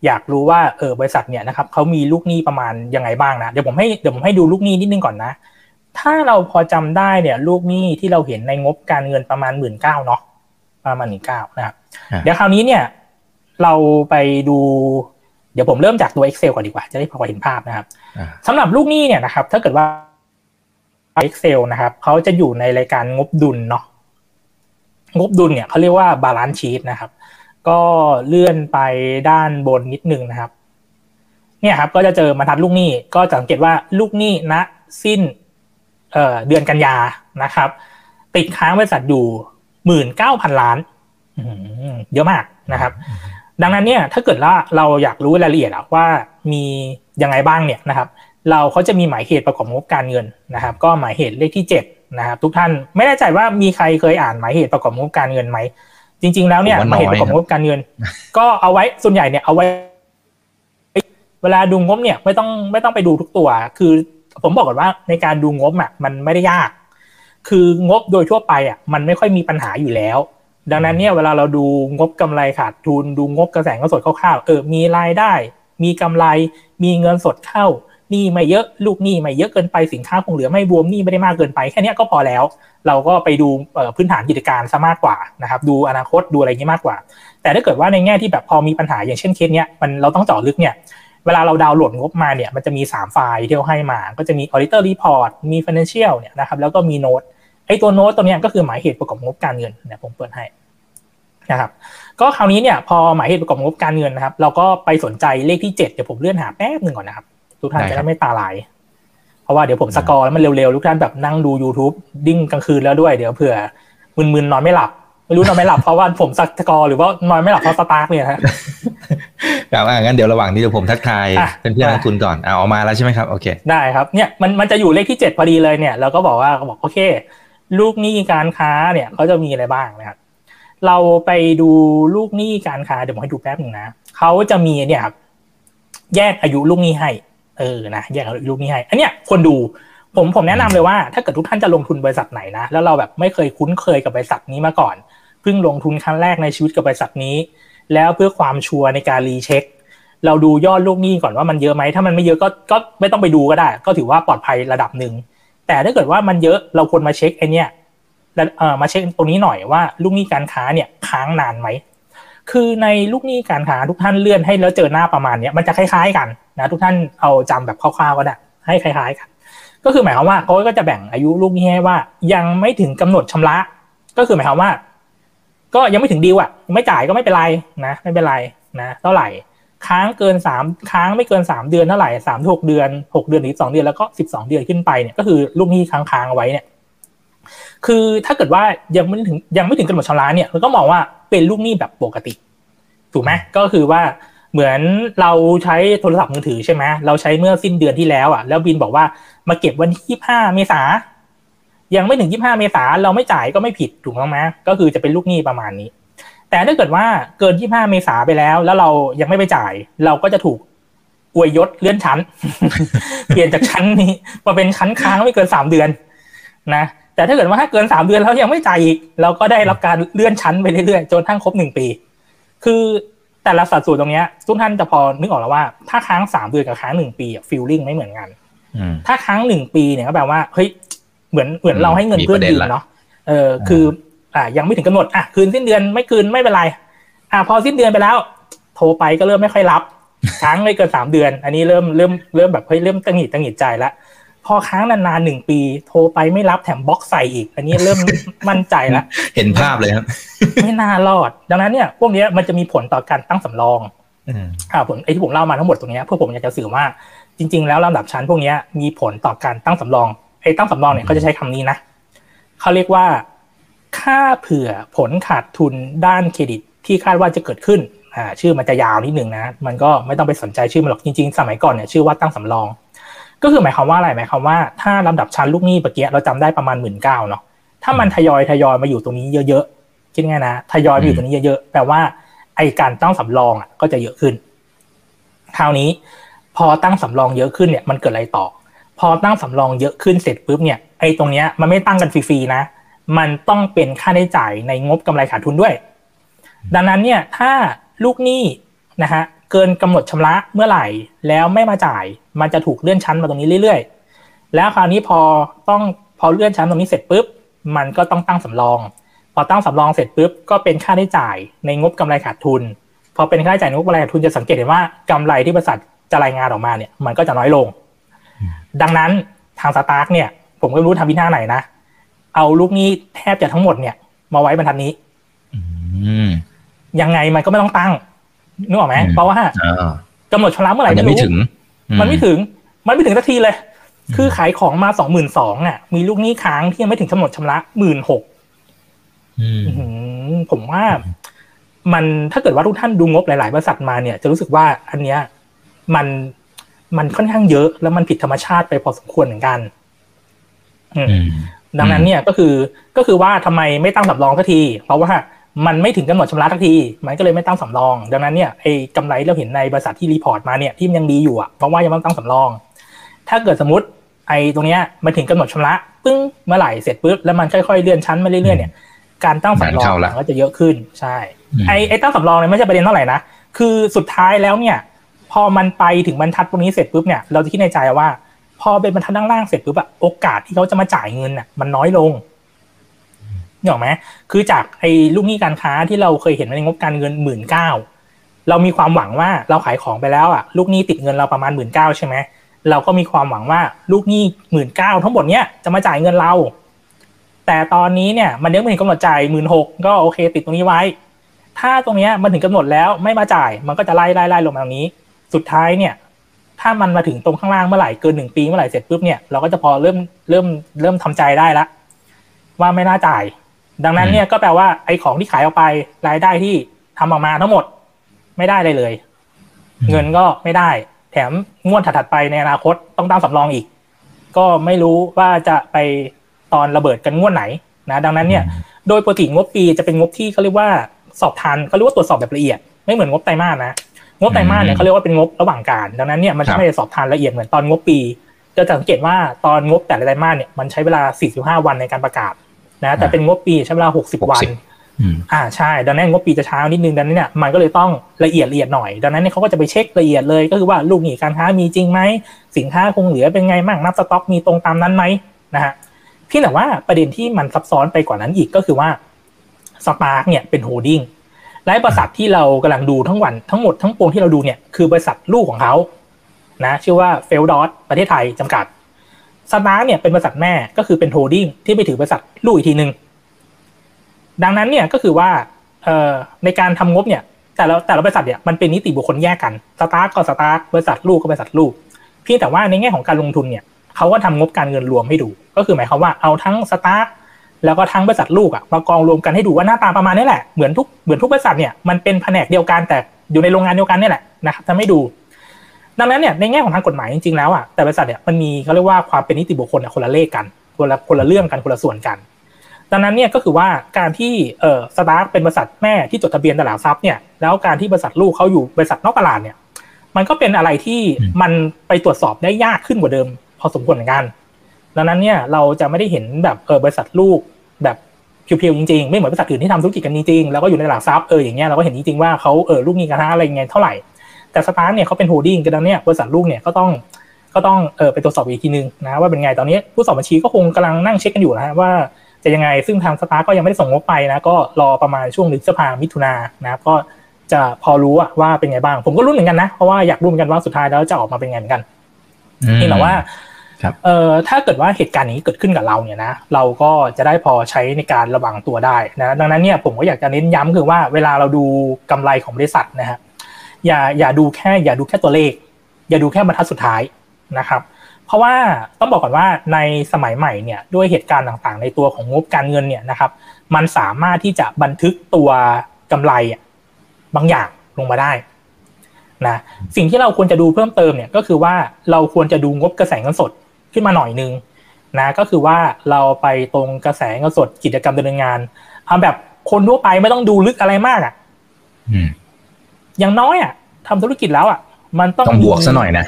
อยากรู้ว่าเออบริษัทเนี่ยนะครับเขามีลูกหนี้ประมาณยังไงบ้างนะเดี๋ยวผมให้เดี๋ยวผมให้ดูลูกหนี้นิดนึงก่อนนะ ถ้าเราพอจำได้เนี่ยลูกหนี้ที่เราเห็นในงบการเงินประมาณหมื่นเก้าเนาะประมาณหมื่นเก้านะครับเดี๋ยวคราวนี้เนี่ยเราไปดูเดี๋ยวผมเริ่มจากตัว Excel ก่อนดีกว่า จะได้พอเห็นภาพนะครับสำหรับลูกหนี้เนี่ยนะครับ ถ้าเกิดว่า Excel นะครับเขาจะอยู่ในรายการงบดุลเนาะ งบดุลเนี่ยเขาเรียกว่า balance sheet นะครับ ก็เลื่อนไปด้านบนนิดนึงนะครับ เนี่ยครับก็จะเจอบรรทัดลูกหนี้ ก็สังเกตว่าลูกหนี้ณสิ้นเดือนกันยานะครับ ติดค้างบริษัทอยู่หมื่นเก้าพันล้านเยอะมากนะครับ ดังนั้นเนี่ยถ้าเกิดว่าเราอยากรู้รายละเอียดว่ามียังไงบ้างเนี่ยนะครับ เราเขาจะมีหมายเหตุประกอบงบการเงินนะครับ ก็หมายเหตุเลขที่เจ็ด นะครับทุกท่านไม่แน่ใจว่ามีใครเคยอ่านหมายเหตุประกอบงบการเงินไหมจริง ๆ แล้วเนี่ยหมายเหตุประกอบงบการเงิน ก็เอาไว้ส่วนใหญ่เนี่ยเอาไว้ เวลาดูงบเนี่ยไม่ต้องไม่ต้องไปดูทุกตัว คือผมบอกก่อนว่าในการดูงบอะมันไม่ได้ยาก คืองบโดยทั่วไปอะมันไม่ค่อยมีปัญหาอยู่แล้ว ดังนั้นเนี่ยเวลาเราดูงบกำไรขาดทุนดูงบกระแสเงินสดคร่าวๆเออมีรายได้ มีกำไรมีเงินสดเข้า นี่ไม่เยอะ ลูกหนี้ไม่เยอะเกินไปสินค้าคงเหลือไม่บวมนี่ไม่ได้มากเกินไปแค่นี้ก็พอแล้ว เราก็ไปดูพื้นฐานกิจการซะมากกว่านะครับ ดูอนาคตดูอะไรนี้มากกว่า แต่ถ้าเกิดว่าในแง่ที่แบบพอมีปัญหาอย่างเช่นเคสเนี้ยมันเราต้องเจาะลึกเนี่ยเวลาเราดาวน์โหลดงบมาเนี่ยมันจะมี 3 ไฟล์ที่เราให้มา ก็จะมี auditor report มี financial เนี่ยนะครับแล้วก็มีโน้ตไอ้ตัวโน้ตตัวนี้ก็คือหมายเหตุประกอบงบการเงินเนี่ยผมเปิดให้นะครับก็คราวนี้เนี่ยพอหมายเหตุประกอบงบการเงินนะครับ เราก็ไปสนใจเลขที่ 7 เดี๋ยวผมเลื่อนหาแป๊บหนึ่งก่อนนะครับ ทุกท่านจะได้ไม่ตาลาย เพราะว่าเดี๋ยวผม scroll แล้วมันเร็วๆทุกท่านแบบนั่งดู YouTube ตอนกลางคืนแล้วด้วยเดี๋ยวเผื่อมึนๆนอนไม่หลับไม่รู้นอนไม่หลับเพราะว่าผม scroll หรือว่านอนไม่หลับเพราะ STARK เนี่ยฮะครับงั้นเดี๋ยวระหว่างนี้เดี๋ยวผมทักทายเป็นเพื่อนนักทุนก่อนเอาออกมาแล้วใช่ไหมครับโอเคได้ครับเนี่ยมันมันจะอยู่เลขที่เจ็ดพอดีเลยเนี่ยเราก็บอกว่าเขาบอกโอเค ลูกหนี้การค้าเนี่ยเขาจะมีอะไรบ้างนะครับเราไปดูลูกหนี้การค้าเดี๋ยวผมให้ดูแป๊บหนึ่งนะเขาจะมีเนี่ยครับแยกอายุลูกหนี้ให้ เออนะแยกอายุลูกนี้ให้อันเนี้ยคนดูผมผมแนะนำเลยว่าถ้าเกิดทุกท่านจะลงทุนบริษัทไหนนะแล้วเราแบบไม่เคยคุ้นเคยกับบริษัทนี้มาก่อนเพิ่งลงทุนครั้งแรกในชีวิตกับบริษัทนี้ แล้วเพื่อความชัวร์ในการรีเช็ค เราดูยอดลูกหนี้ก่อนว่ามันเยอะไหมถ้ามันไม่เยอะก็ก็ไม่ต้องไปดูก็ได้ ก็ถือว่าปลอดภัยระดับหนึ่งแต่ถ้าเกิดว่ามันเยอะเราควรมาเช็คไอเนี้ยเอ่อมาเช็คตรงนี้หน่อยว่าลูกหนี้การค้าเนี่ยค้างนานไหมคือในลูกหนี้การค้าทุกท่านเลื่อนให้แล้วเจอหน้าประมาณเนี้ยมันจะคล้าย ๆกัน นะทุกท่านเอาจำแบบคร่าวๆก็ได้ให้คล้ายๆกันก็คือหมายความว่าเขาก็จะแบ่งอายุลูกหนี้ให้ว่า ยังไม่ถึงกำหนดชำระ ก็คือหมายความว่า ก็ยังไม่ถึงดีลอะ ไม่จ่ายก็ไม่เป็นไรนะ ไม่เป็นไรนะเท่าไหร่ ค้างเกินสามค้างไม่เกินสามเดือนเท่าไหร่สามหกเดือนหกเดือนหรือสองเดือนแล้วก็สิบสองเดือนขึ้นไปเนี่ยก็คือลูกหนี้ค้างค้างเอาไว้เนี่ย คือถ้าเกิดว่ายังไม่ถึงยังไม่ถึงกำหนดชำระเนี่ยเราก็มองว่าเป็นลูกหนี้แบบปกติ ถูกไหมก็คือว่า เหมือนเราใช้โทรศัพท์มือถือใช่ไหมเราใช้เมื่อสิ้นเดือนที่แล้วอะ แล้วบินบอกว่ามาเก็บวันที่ยี่ห้าเมษา ยังไม่ถึงยี่ห้าเมษาเราไม่จ่ายก็ไม่ผิดถูกต้องไหมก็คือจะเป็นลูกหนี้ประมาณนี้ แต่ถ้าเกิดว่าเกินยี่ห้าเมษาไปแล้ว แล้วเรายังไม่ไปจ่าย เราก็จะถูกอวยยศเลื่อนชั้น เปลี่ยนจากชั้นนี้มาเป็นชั้นค้างไม่เกินสามเดือนนะแต่ถ้าเกิดว่าถ้าเกินสามเดือนแล้วยังไม่จ่ายอีก เราก็ได้รับการเลื่อนชั้นไปเรื่อยๆจนทั้งครบหนึ่งปี คือ แต่ละสัดส่วนตรงนี้ทุกท่านจะพอนึกออกแล้วว่า ถ้าค้างสามเดือนกับค้างหนึ่งปีฟิลลิ่งไม่เหมือนกันถ้าค้างหนึ่งปีเนี่ยก็แปลว่าเฮ้ยเหมือนเหมือนเราให้เงินเพื่อนยืมเนาะเออคือ อ่ายังไม่ถึงกำหนดอะคืนสิ้นเดือนไม่คืนไม่เป็นไร อ่าพอสิ้นเดือนไปแล้ว โทรไปก็เริ่มไม่ค่อยรับค้างไม่เกินสามเดือน อันนี้เริ่มเริ่มเริ่มแบบเฮ้ยเริ่มตังหิดตังหิดใจแล้ว พอค้างนานๆหนึ่งปี โทรไปไม่รับแถมบล็อกใส่อีก อันนี้เริ่มมั่นใจแล้วเห็นภาพเลยครับไม่น่ารอด ดังนั้นเนี่ย พวกนี้มันจะมีผลต่อการตั้งสำรองอ่าผลไอ้ที่ผมเล่ามาทั้งหมดตรงนี้เพื่อผมอยากจะสื่อว่า จริง ๆ แล้วลำดับชั้นพวกนี้มีผลต่อการตั้งสำรองไอ้ตั้งสำรองเนี่ยเขาจะใช้คำนี้นะเขาเรียกว่า ค่าเผื่อผลขาดทุนด้านเครดิตที่คาดว่าจะเกิดขึ้นอ่าชื่อมันจะยาวนิดนึงนะ มันก็ไม่ต้องไปสนใจชื่อมันหรอกจริง ๆ สมัยก่อนเนี่ยชื่อว่าตั้งสำรอง ก็คือหมายความว่าอะไรหมายความว่าถ้าลำดับชั้นลูกหนี้เมื่อกี้เราจำได้ประมาณหมื่นเก้าเนาะถ้ามันทยอยทยอยมาอยู่ตรงนี้เยอะๆคิดง่ายนะทยอยมาอยู่ตรงนี้เยอะๆแปลว่าไอการตั้งสำรองอะก็จะเยอะขึ้น คราวนี้พอตั้งสำรองเยอะขึ้นเนี่ยมันเกิดอะไรต่อ พอตั้งสำรองเยอะขึ้นเสร็จปุ๊บเนี่ยไอตรงเนี้ยมันไม่ตั้งกันฟรีๆนะ มันต้องเป็นค่าใช้จ่ายในงบกำไรขาดทุนด้วย ดังนั้นเนี่ยถ้าลูกหนี้นะฮะ เกินกำหนดชำระเมื่อไหร่ แล้วไม่มาจ่าย มันจะถูกเลื่อนชั้นมาตรงนี้เรื่อยๆ แล้วคราวนี้พอต้องพอเลื่อนชั้นตรงนี้เสร็จปุ๊บ มันก็ต้องตั้งสำรอง พอตั้งสำรองเสร็จปุ๊บก็เป็นค่าใช้จ่ายในงบกำไรขาดทุน พอเป็นค่าใช้จ่ายในงบกำไรขาดทุนจะสังเกตเห็นว่ากำไรที่บริษัทจะรายงานออกมาเนี่ย มันก็จะน้อยลง ดังนั้นทาง STARK เนี่ย ผมไม่รู้ทำวิธีไหนนะเอาลูกหนี้แทบจะทั้งหมดเนี่ย มาไว้บรรทัดนี้ยังไงมันก็ไม่ต้องตั้ง นึกออกไหมเพราะว่ากำหนดชำระเมื่อไหร่ไม่รู้มันไม่ถึง มันไม่ถึงสักทีเลย คือขายของมาสองหมื่นสองอะ มีลูกหนี้ค้างที่ยังไม่ถึงกำหนดชำระหมื่นหกผมว่ามันถ้าเกิดว่าทุกท่านดูงบหลาย ๆ บริษัทมาเนี่ย จะรู้สึกว่าอันเนี้ยมันมันค่อนข้างเยอะ แล้วมันผิดธรรมชาติไปพอสมควรเหมือนกันดังนั้นเนี่ยก็คือก็คือว่าทำไมไม่ตั้งสำรองสักที เพราะว่า มันไม่ถึงกำหนดชำระสักที มันก็เลยไม่ตั้งสำรอง ดังนั้นเนี่ยไอ้กำไรเราเห็นในบริษัทที่ report มาเนี่ยที่มันยังดีอยู่อะเพราะว่ายังไม่ตั้งสำรอง ถ้าเกิดสมมติไอ้ตรงเนี้ยมันถึงกำหนดชำระปึ้งเมื่อไหร่เสร็จปุ๊บแล้วมันค่อยๆเลื่อนชั้นมาเรื่อยๆเนี่ยการตั้งสำรองมันก็จะเยอะขึ้นใช่ไอ้ไอ้ตั้งสำรองเนี่ยไม่ใช่ประเด็นเท่าไหร่นะคือสุดท้ายแล้วเนี่ย พอมันไปถึงบรรทัดตรงนี้เสร็จปุ๊บเนี่ยเราจะคิดในใจว่า พอเป็นบรรทัดล่างๆเสร็จปุ๊บอะโอกาสที่เขาจะมาจ่ายเงินอะมันน้อยลง นี่หรอไหมคือจากไอ้ลูกหนี้การค้าที่เราเคยเห็นในงบการเงินหมื่นเก้าเรามีความหวังว่าเราขายของไปแล้วอะลูกหนี้ติดเงินเราประมาณหมื่นเก้าใช่ไหมเราก็มีความหวังว่าลูกหนี้หมื่นเก้าทั้งหมดเนี้ยจะมาจ่ายเงินเรา แต่ตอนนี้เนี่ยมันยังไม่ถึงกำหนดจ่ายหมื่นหกก็โอเค ติดตรงนี้ไว้ ถ้าตรงเนี้ยมันถึงกำหนดแล้วไม่มาจ่ายมันก็จะไล่ไล่ไล่ลงมาตรงนี้ สุดท้ายเนี่ย ถ้ามันมาถึงตรงข้างล่างเมื่อไหร่เกินหนึ่งปีเมื่อไหร่เสร็จปุ๊บเนี่ยเราก็จะพอเริ่มเริ่มเริ่มทำใจได้ละว่าไม่น่าจ่าย ดังนั้นเนี่ยก็แปลว่าไอ้ของที่ขายออกไปรายได้ที่ทำออกมาทั้งหมดไม่ได้เลยเลย เงินก็ไม่ได้ แถมงวดถัดๆไปในอนาคตต้องตั้งสำรองอีก ก็ไม่รู้ว่าจะไปตอนระเบิดกันงวดไหนนะดังนั้นเนี่ย โดยปกติงบปีจะเป็นงบที่เขาเรียกว่าสอบทันเขาเรียกว่าตรวจสอบแบบละเอียด ไม่เหมือนงบไตรมาสนะงบไตรมาสเนี่ยเขาเรียกว่าเป็นงบระหว่างการดังนั้นเนี่ยมันไม่ได้สอบทานละเอียดเหมือนตอนงบปีจะสังเกตว่าตอนงบแต่ละไตรมาสเนี่ยมันใช้เวลา 45 วันในการประกาศ นะแต่เป็นงบปีใช้เวลาหกสิบวันอ่าใช่ ดังนั้นงบปีจะช้านิดนึงดังนั้นเนี่ยมันก็เลยต้องละเอียดละเอียดหน่อย ดังนั้นเนี่ยเขาก็จะไปเช็คละเอียดเลยก็คือว่าลูกหนี้การค้ามีจริงไหมสินค้าคงเหลือเป็นไงบ้างนับสต็อกมีตรงตามนั้นไหมนะฮะพี่แต่ว่าประเด็นที่มันซับซ้อนไปกว่านั้นอีกก็คือว่า STARK เนี่ยเป็น holding และบริษัทที่เรากำลังดูทั้งวันทั้งหมดทั้งปวงที่เราดูเนี่ยคือบริษัทลูกของเขานะชื่อว่า Phelps Dodge ประเทศไทยจำกัด STARK เนี่ยเป็นบริษัทแม่ก็คือเป็น holding ที่ไปถือบริษัทลูกอีกทีหนึ่งดังนั้นเนี่ยก็คือว่าเอ่อในการทำงบเนี่ย แต่ละแต่ละบริษัทเนี่ยมันเป็นนิติบุคคลแยกกันสตาร์ก็สตาร์บริษัทลูกก็บริษัทลูกเพียงแต่ว่าในแง่ของการลงทุนเนี่ยเขาก็ทำงบการเงินรวมให้ดู ก็คือหมายความว่าเอาทั้งสตาร์แล้วก็ทั้งบริษัทลูกอะมากองรวมกันให้ดูว่าหน้าตาประมาณนี้แหละเหมือนทุกเหมือนทุกบริษัทเนี่ยมันเป็นแผนกเดียวกันแต่อยู่ในโรงงานเดียวกันนี่แหละนะครับทำให้ดู ดังนั้นเนี่ยในแง่ของทางกฎหมายจริงๆแล้วอะแต่บริษัทเนี่ยมันมีเขาเรียกว่าความเป็นนิติบุคคลคนละเลขกันคนละคนละเรื่องกันคนละส่วนกัน ดังนั้นเนี่ยก็คือว่าการที่เอ่อ STARK เป็นบริษัทแม่ที่จดทะเบียนตลาดทรัพย์เนี่ยแล้วการที่บริษัทลูกเขาอยู่บริษัทนอกตลาดเนี่ย มันก็เป็นอะไรที่มันไปตรวจสอบได้ยากขึ้นกว่าเดิมพอสมควรเหมือนกัน ดังนั้นเนี่ยเราจะไม่ได้เห็นแบบเออบริษัทลูกแบบ pure ๆจริงๆไม่เหมือนบริษัทอื่นที่ทำธุรกิจกันจริงๆแล้วก็อยู่ในตลาดทรัพย์เอออย่างเงี้ยเราก็เห็นจริงๆว่าเขาเออลูกหนี้การค้าอะไรเงี้ยเท่าไหร่ แต่ STARK เนี่ยเขาเป็น holding กันดังเนี่ยบริษัทลูกเนี่ยก็ต้องก็ต้องเออไปตรวจสอบอีกทีนึงนะว่าเป็นไงตอนนี้ผู้สอบบัญชีก็คงกำลังนั่งเช็คกันอยู่นะฮะว่าจะยังไงซึ่งทางสตาร์ก็ยังไม่ได้ส่งงบไปนะก็รอประมาณช่วงพฤษภามิถุนานะก็จะพอรู้ว่าเป็นไงบ้าง ผมก็รุ้นเหมือนกันนะ เพราะว่าอยากรู้เหมือนกันว่าสุดท้ายแล้วจะออกมาเป็นไงเหมือนกันนี่แต่ว่าเออถ้าเกิดว่าเหตุการณ์นี้เกิดขึ้นกับเราเนี่ยนะเราก็จะได้พอใช้ในการระวังตัวได้นะดังนั้นเนี่ยผมก็อยากจะเน้นย้ำคือว่าเวลาเราดูกำไรของบริษัทนะฮะ อย่าอย่าดูแค่ อย่าดูแค่ตัวเลข อย่าดูแค่บรรทัดสุดท้ายนะครับ เพราะว่าต้องบอกก่อนว่าในสมัยใหม่เนี่ยด้วยเหตุการณ์ต่างๆ ในตัวของงบการเงินเนี่ยนะครับ มันสามารถที่จะบันทึกตัวกำไรบางอย่างลงมาได้นะสิ่งที่เราควรจะดูเพิ่มเติมเนี่ยก็คือว่าเราควรจะดูงบกระแสเงินสดขึ้นมาหน่อยนึงนะก็คือว่าเราไปตรงกระแสเงินสดกิจกรรมดำเนินงานเอาแบบคนทั่วไปไม่ต้องดูลึกอะไรมากอะ อย่างน้อยอะทำธุรกิจแล้วอะ มันต้องต้องบวกซะหน่อยนะ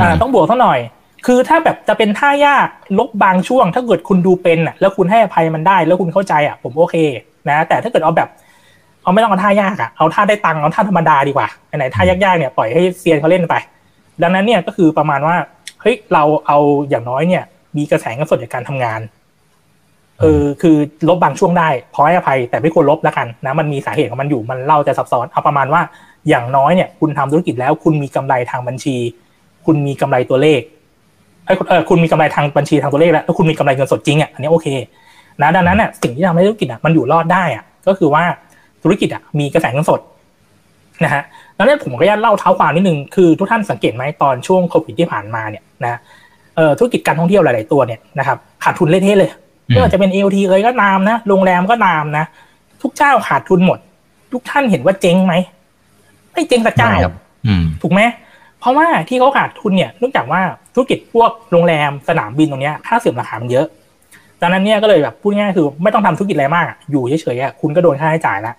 อ่าต้องบวกซะหน่อย คือถ้าแบบจะเป็นท่ายากลบบางช่วง ถ้าเกิดคุณดูเป็นอะ แล้วคุณให้อภัยมันได้ แล้วคุณเข้าใจอะ ผมโอเค นะแต่ถ้าเกิดเอาแบบเอาไม่ต้องเอาท่ายากอะเอาท่าได้ตังค์เอาท่าธรรมดาดีกว่าไหนท่ายากๆเนี่ยปล่อยให้เซียนเขาเล่นไป ดังนั้นเนี่ยก็คือประมาณว่าเฮ้ยเราเอาอย่างน้อยเนี่ย มีกระแสเงินสดจากการทำงานเออคือลบบางช่วงได้พอให้อภัยแต่ไม่ควรลบแล้วกันนะมันมีสาเหตุของมันอยู่มันเล่าจะซับซ้อนเอาประมาณว่า อย่างน้อยเนี่ย คุณทำธุรกิจแล้วคุณมีกำไรทางบัญชี คุณมีกำไรตัวเลขไอ้เออคุณมีกำไรทางบัญชีทางตัวเลขแล้วแล้วคุณมีกำไรเงินสดจริงอะอันนี้โอเคนะดังนั้นเนี่ยสิ่งที่ทำให้ธุรกิจอะมันอยู่รอดได้อะก็คือว่าธุรกิจอะมีกระแสเงินสดนะฮะแล้วเนี่ยผมก็ยันเล่าเท้าความนิดนึงคือทุกท่านสังเกตไหมตอนช่วงโควิดที่ผ่านมาเนี่ยนะเอ่อธุรกิจการท่องเที่ยวหลาย ๆ ตัวเนี่ยนะครับขาดทุนเละเทะเลยไม่ว่าจะเป็นเอลทีเอ้ยก็ตามนะโรงแรมก็ตามนะ ทุกเจ้าขาดทุนหมด ทุกท่านเห็นว่าเจ๊งไหม ไม่เจ๊งสักเจ้าถูกไหมเพราะว่าที่เขาขาดทุนเนี่ยเนื่องจากว่าธุรกิจพวกโรงแรมสนามบินตรงเนี้ยค่าเสื่อมราคามันเยอะดังนั้นเนี่ยก็เลยแบบพูดง่ายคือไม่ต้องทำธุรกิจอะไรมาก อยู่เฉยๆคุณก็โดนค่าใช้จ่ายแล้ว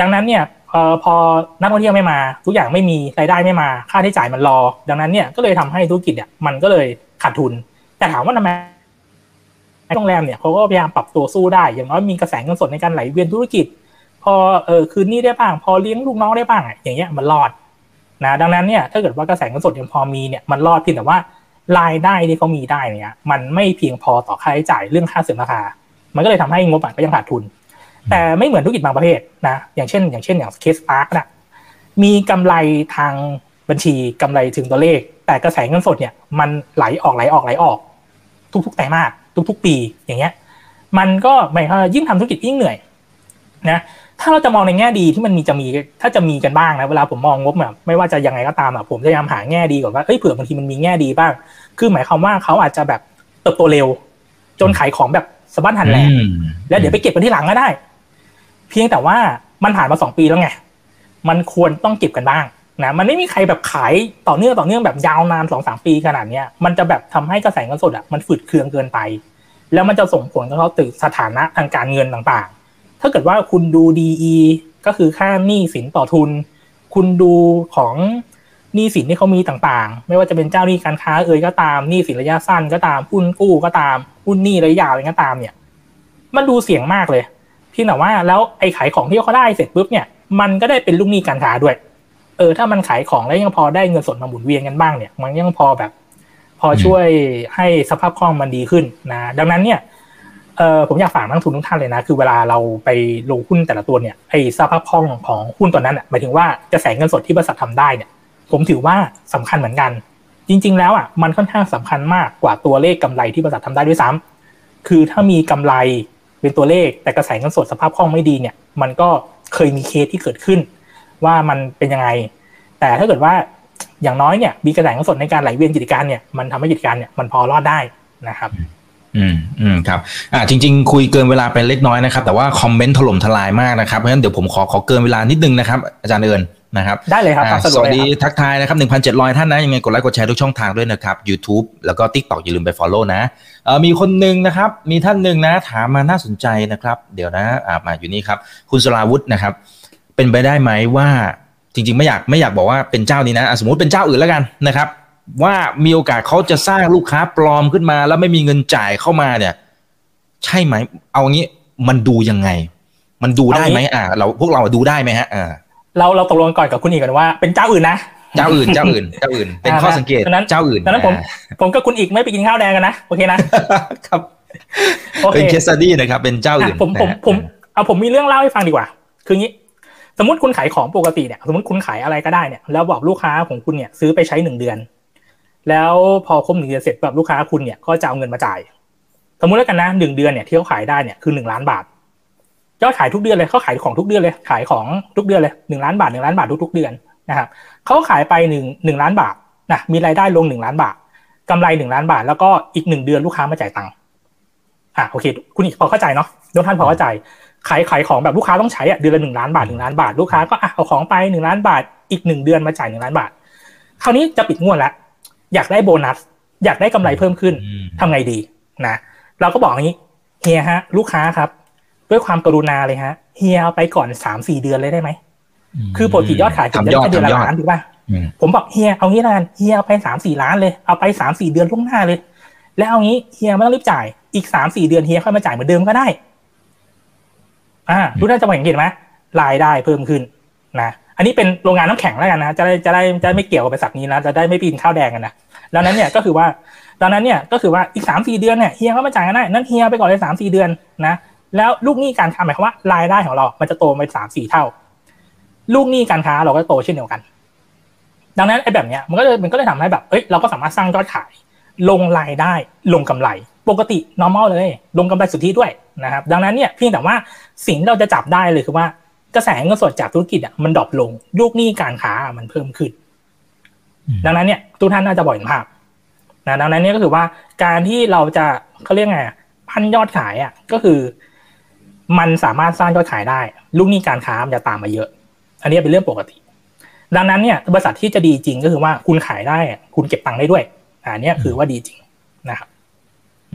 ดังนั้นเนี่ยพอพอนักท่องเที่ยวไม่มา ทุกอย่างไม่มีรายได้ไม่มาค่าใช้จ่ายมันรอ ดังนั้นเนี่ยก็เลยทำให้ธุรกิจเนี่ยมันก็เลยขาดทุน แต่ถามว่าทำไมโรงแรมเนี่ยเขาก็พยายามปรับตัวสู้ได้ อย่างน้อยมีกระแสเงินสดในการไหลเวียนธุรกิจ พอเออคืนนี้ได้บ้าง พอเลี้ยงลูกน้องได้บ้างอย่างเงี้ยมันรอดนะดังนั้นเนี่ยถ้าเกิดว่ากระแสเงินสดยังพอมีเนี่ยมันรอดเพียงแต่ว่ารายได้ที่เขามีได้เนี่ยมันไม่เพียงพอต่อค่าใช้จ่ายเรื่องค่าเสื่อมราคา มันก็เลยทำให้งบก็ยังขาดทุน แต่ไม่เหมือนธุรกิจบางประเภทนะอย่างเช่น อย่างเช่นอย่างเคสอาร์คนะมีกำไรทางบัญชีกำไรถึงตัวเลข แต่กระแสเงินสดเนี่ยมันไหลออกไหลออกไหลออก ทุกๆไตรมาสทุก ๆ ปีอย่างเงี้ยมันก็หมายความยิ่งทำธุรกิจยิ่งเหนื่อยนะ ถ้าเราจะมองในแง่ดีที่มันมีจะมีถ้าจะมีกันบ้างนะเวลาผมมองงบแบบไม่ว่าจะยังไงก็ตามอะผมพยายามหาแง่ดีก่อนว่าเอ้ยเผื่อบางทีมันมีแง่ดีบ้าง คือหมายความว่าเขาอาจจะแบบเติบโตเร็ว จนขายของแบบสะบั้นหันแหลกแล้วเดี๋ยวไปเก็บกันที่หลังก็ได้ เพียงแต่ว่ามันผ่านมาสองปีแล้วไงมันควรต้องเก็บกันบ้างนะมันไม่มีใครแบบขายต่อเนื่องต่อเนื่องแบบยาวนานสองสามปีขนาดเนี้ยมันจะแบบทำให้กระแสเงินสดอะมันฝืดเคืองเกินไป แล้วมันจะส่งผลกระทบถึงสถานะทางการเงินต่างๆ ถ้าเกิดว่าคุณดู DE ก็คือค่าหนี้สินต่อทุน คุณดูของหนี้สินที่เขามีต่างๆ ไม่ว่าจะเป็นเจ้าหนี้การค้าเอ่ยก็ตามหนี้สินระยะสั้นก็ตามหุ้นกู้ก็ตามหุ้นหนี้ระยะยาวอะไรก็ตามเนี่ย มันดูเสี่ยงมากเลยพี่แต่ว่าแล้วไอ้ขายของที่เขาได้เสร็จปุ๊บเนี่ยมันก็ได้เป็นลูกหนี้การค้าด้วย เออ ถ้ามันขายของแล้วยังพอได้เงินสดมาหมุนเวียนกันบ้างเนี่ย มันยังพอแบบ พอช่วยให้สภาพคล่องมันดีขึ้นนะดังนั้นเนี่ย ออผมอยากฝากนักทุนทุกท่านเลยนะ คือเวลาเราไปลงหุ้นแต่ละตัวเนี่ยไอ้สภาพคล่องของหุ้นตัวนั้นอะหมายถึงว่ากระแสเงินสดที่บริษัททำได้เนี่ย ผมถือว่าสำคัญเหมือนกัน จริง ๆ แล้วอะมันค่อนข้างสำคัญมากกว่าตัวเลขกำไรที่บริษัททำได้ด้วยซ้ำคือถ้ามีกำไรเป็นตัวเลขแต่กระแสเงินสดสภาพคล่องไม่ดีเนี่ย มันก็เคยมีเคสที่เกิดขึ้น ว่ามันเป็นยังไง แต่ถ้าเกิดว่าอย่างน้อยเนี่ยมีกระแสเงินสดในการไหลเวียนกิจการเนี่ยมันทำให้กิจการเนี่ยมันพอรอดได้นะครับ อืมอืมครับอ่าจริง ๆ คุยเกินเวลาไปเล็กน้อยนะครับแต่ว่าคอมเมนต์ถล่มทลายมากนะครับเพราะฉะนั้นเดี๋ยวผมขอขอเกินเวลานิดนึงนะครับอาจารย์เอิญนะครับได้เลยครับอ่าตามะสกวัสเลยดีครับทักทายนะครับ 1,700 ท่านนะยังไงกดไลค์กดแชร์ทุกช่องทางด้วยนะครับ YouTube แล้วก็ TikTok อย่าลืมไป Follow นะเอ่อมีคนหนึ่งนะครับ มีท่านหนึ่งนะ ถามมาน่าสนใจนะครับ เดี๋ยวนะอ่ามาอยู่นี่ครับ คุณสราวุธนะครับ เป็นไปได้ไหมว่าจริง ๆ ไม่อยากไม่อยากบอกว่าเป็นเจ้านี้นะอะสมมติเป็นเจ้าอื่นแล้วกันนะครับ ว่ามีโอกาสเขาจะสร้างลูกค้าปลอมขึ้นมา แล้วไม่มีเงินจ่ายเข้ามาเนี่ย ใช่ไหม เอางี้มันดูยังไง มันดูได้ไหมอ่าเราพวกเราดูได้ไหมฮะอ่าเราเราตกลงก่อนกับคุณอีกกันว่าเป็นเจ้าอื่นนะเจ้าอื่นเจ้าอื่นเจ้าอื่น เป็นข้อสังเกตดังนั้นเจ้าอื่นดังนั้นผมผมกับคุณอีกไม่ไปกินข้าวแดงกันนะโอเคนะครับโอเคเป็นเคสตี้นะครับ เป็นเจ้าอื่นอะผมผมนะฮะผมเอาผมมีเรื่องเล่าให้ฟังดีกว่า คืองี้ สมมติคุณขายของปกติเนี่ยสมมติคุณขายอะไรก็ได้เนี่ยแล้วบอกลูกค้าของคุณเนี่ยซื้อไปใช้หนึ่งเดือน แล้วพอครบหนึ่งเดือนเสร็จแบบลูกค้าคุณเนี่ยก็จะเอาเงินมาจ่าย สมมุติแล้วกันนะหนึ่งเดือนเนี่ยที่เขาขายได้เนี่ยคือหนึ่งล้านบาทยอดขายทุกเดือนเลยเขาขายของทุกเดือนเลยขายของทุกเดือนเลยหนึ่งล้านบาทหนึ่งล้านบาททุกๆเดือนนะครับเขาขายไปหนึ่งหนึ่งล้านบาทนะมีรายได้ลงหนึ่งล้านบาทกำไรหนึ่งล้านบาท แล้วก็อีกหนึ่งเดือนลูกค้ามาจ่ายตังค์อะโอเค คุณอีกพอเข้าใจเนาะทุกท่านพอเข้าใจขายขายของแบบลูกค้าต้องใช้อะเดือนละหนึ่งล้านบาทหนึ่งล้านบาทลูกค้าก็อะเอาของไปหนึ่งล้านบาทอีกหนึ่งเดือนมาจ่ายหนึ่งล้านบาท คราวนี้จะปิดงวดแล้ว อยากได้โบนัส อยากได้กำไรเพิ่มขึ้นอืมทำไงดีนะเราก็บอกอย่างนี้เฮียฮะ ลูกค้าครับ ด้วยความกรุณาเลยฮะเฮียเอาไปก่อนสามสี่เดือนเลยได้ไหมคือปกติยอดขายผมจะทำยอดได้เดือนละทำยอดล้านถูกป่ะอืมผมบอกเฮียเอางี้ละกันเฮียเอาไปสามสี่ล้านเลยเอาไปสามสี่เดือนล่วงหน้าเลย แล้วเอางี้เฮียไม่ต้องรีบจ่ายอีกสามสี่เดือนเฮียค่อยมาจ่ายเหมือนเดิมก็ได้ อ่าทุกท่านจะเห็นไหมรายได้เพิ่มขึ้นนะ อันนี้เป็นโรงงานน้ำแข็งแล้วกันนะจะได้จะได้จะได้ไม่เกี่ยวกับบริษัทนี้นะจะได้ไม่ปีนข้าวแดงกันนะแล้วนั้นเนี่ยก็คือว่าตอนนั้นเนี่ยก็คือว่าอีกสามสี่เดือนเนี่ยเฮียก็มาจ่ายกันได้นั่นเฮียไปก่อนเลยสามสี่เดือนนะแล้วลูกหนี้การค้าหมายความว่ารายได้ของเรา มันจะโตไปสามสี่เท่า ลูกหนี้การค้าเราก็โตเช่นเดียวกัน ดังนั้นไอ้แบบเนี้ยมันก็เลยมันก็เลยทำให้แบบเอ้ยเราก็สามารถสร้างยอดขาย ลงรายได้ลงกำไร ปกติ normal เลย ลงกำไรสุทธิด้วยนะครับดังนั้นเนี่ยเพียงแต่ว่าสิ่งเราจะจับได้เลยคือว่า กระแสเงินสดจากธุรกิจอะมันดรอปลงลูกหนี้การค้ามันเพิ่มขึ้น ดังนั้นเนี่ยทุกท่านน่าจะบ่อยเห็นภาพนะดังนั้นเนี่ยก็คือว่าการที่เราจะเขาเรียกไงอะพันยอดขายอะก็คือ มันสามารถสร้างยอดขายได้ ลูกหนี้การค้ามันจะตามมาเยอะ อันนี้เป็นเรื่องปกติ ดังนั้นเนี่ยบริษัทที่จะดีจริงก็คือว่าคุณขายได้อะคุณเก็บตังค์ได้ด้วยอันเนี้ยคือว่าดีจริงนะครับ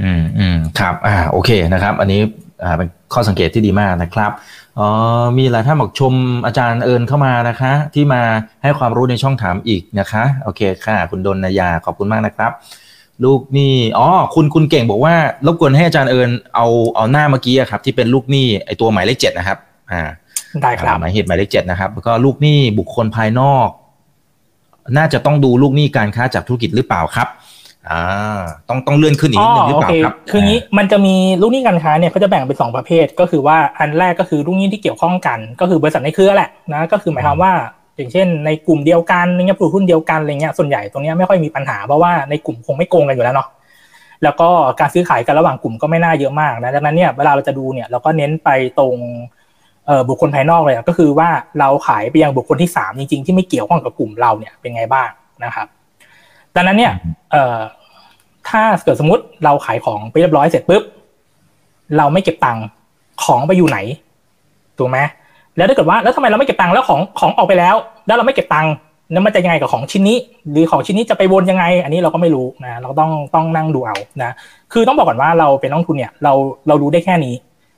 อืมอืมครับ อ่า โอเคนะครับ อันนี้อ่าเป็นข้อสังเกตที่ดีมากนะครับ อ๋อมีหลายท่านบอกชมอาจารย์เอิญเข้ามานะคะ ที่มาให้ความรู้ในช่องถามอีกนะคะ โอเคค่ะ คุณดนนายาขอบคุณมากนะครับ ลูกหนี้อ๋อคุณคุณเก่งบอกว่ารบกวนให้อาจารย์เอิญเอาเอาหน้าเมื่อกี้อะครับ ที่เป็นลูกหนี้ไอตัวหมายเลขเจ็ดนะครับ อ่าได้ครับหมายเหตุหมายเลขเจ็ดนะครับแล้วก็ลูกหนี้บุคคลภายนอก น่าจะต้องดูลูกหนี้การค้าจากธุรกิจหรือเปล่าครับ อ่าต้องต้องเลื่อนขึ้นอีกนิดนึงหรือเปล่าครับคืองี้มันจะมีลูกหนี้การค้าเนี่ยเขาจะแบ่งเป็นสองประเภท ก็คือว่าอันแรกก็คือลูกหนี้ที่เกี่ยวข้องกัน ก็คือบริษัทในเครือแหละนะก็คือหมายความว่า อย่างเช่น ในกลุ่มเดียวกันอะไรเงี้ยผู้ถือหุ้นเดียวกันอะไรเงี้ยส่วนใหญ่ตรงเนี้ยไม่ค่อยมีปัญหาเพราะว่าในกลุ่มคงไม่โกงกันอยู่แล้วเนาะแล้วก็การซื้อขายกันระหว่างกลุ่มก็ไม่น่าเยอะมากนะดังนั้นเนี่ยเวลาเราจะดูเนี่ยเราก็เน้นไปตรงเอ่อบุคคลภายนอกเลยอะก็คือว่าเราขายไปยังบุคคลที่สามจริง ๆ ที่ไม่เกี่ยวข้องกับกลุ่มเราเนี่ยเป็นไงบ้างนะครับ ดังนั้นเนี่ยเอ่อถ้าเกิดสมมติเราขายของไปเรียบร้อยเสร็จปุ๊บเราไม่เก็บตังค์ของไปอยู่ไหนถูกไหมแล้วถ้าเกิดว่าแล้วทำไมเราไม่เก็บตังค์แล้วของของออกไปแล้ว แล้วเราไม่เก็บตังค์แล้วมันจะยังไงกับของชิ้นนี้ หรือของชิ้นนี้จะไปวนยังไง อันนี้เราก็ไม่รู้นะเราต้องต้องนั่งดูเอานะคือต้องบอกก่อนว่าเราเป็นนักลงทุนเนี่ยเราเรารู้ได้แค่นี้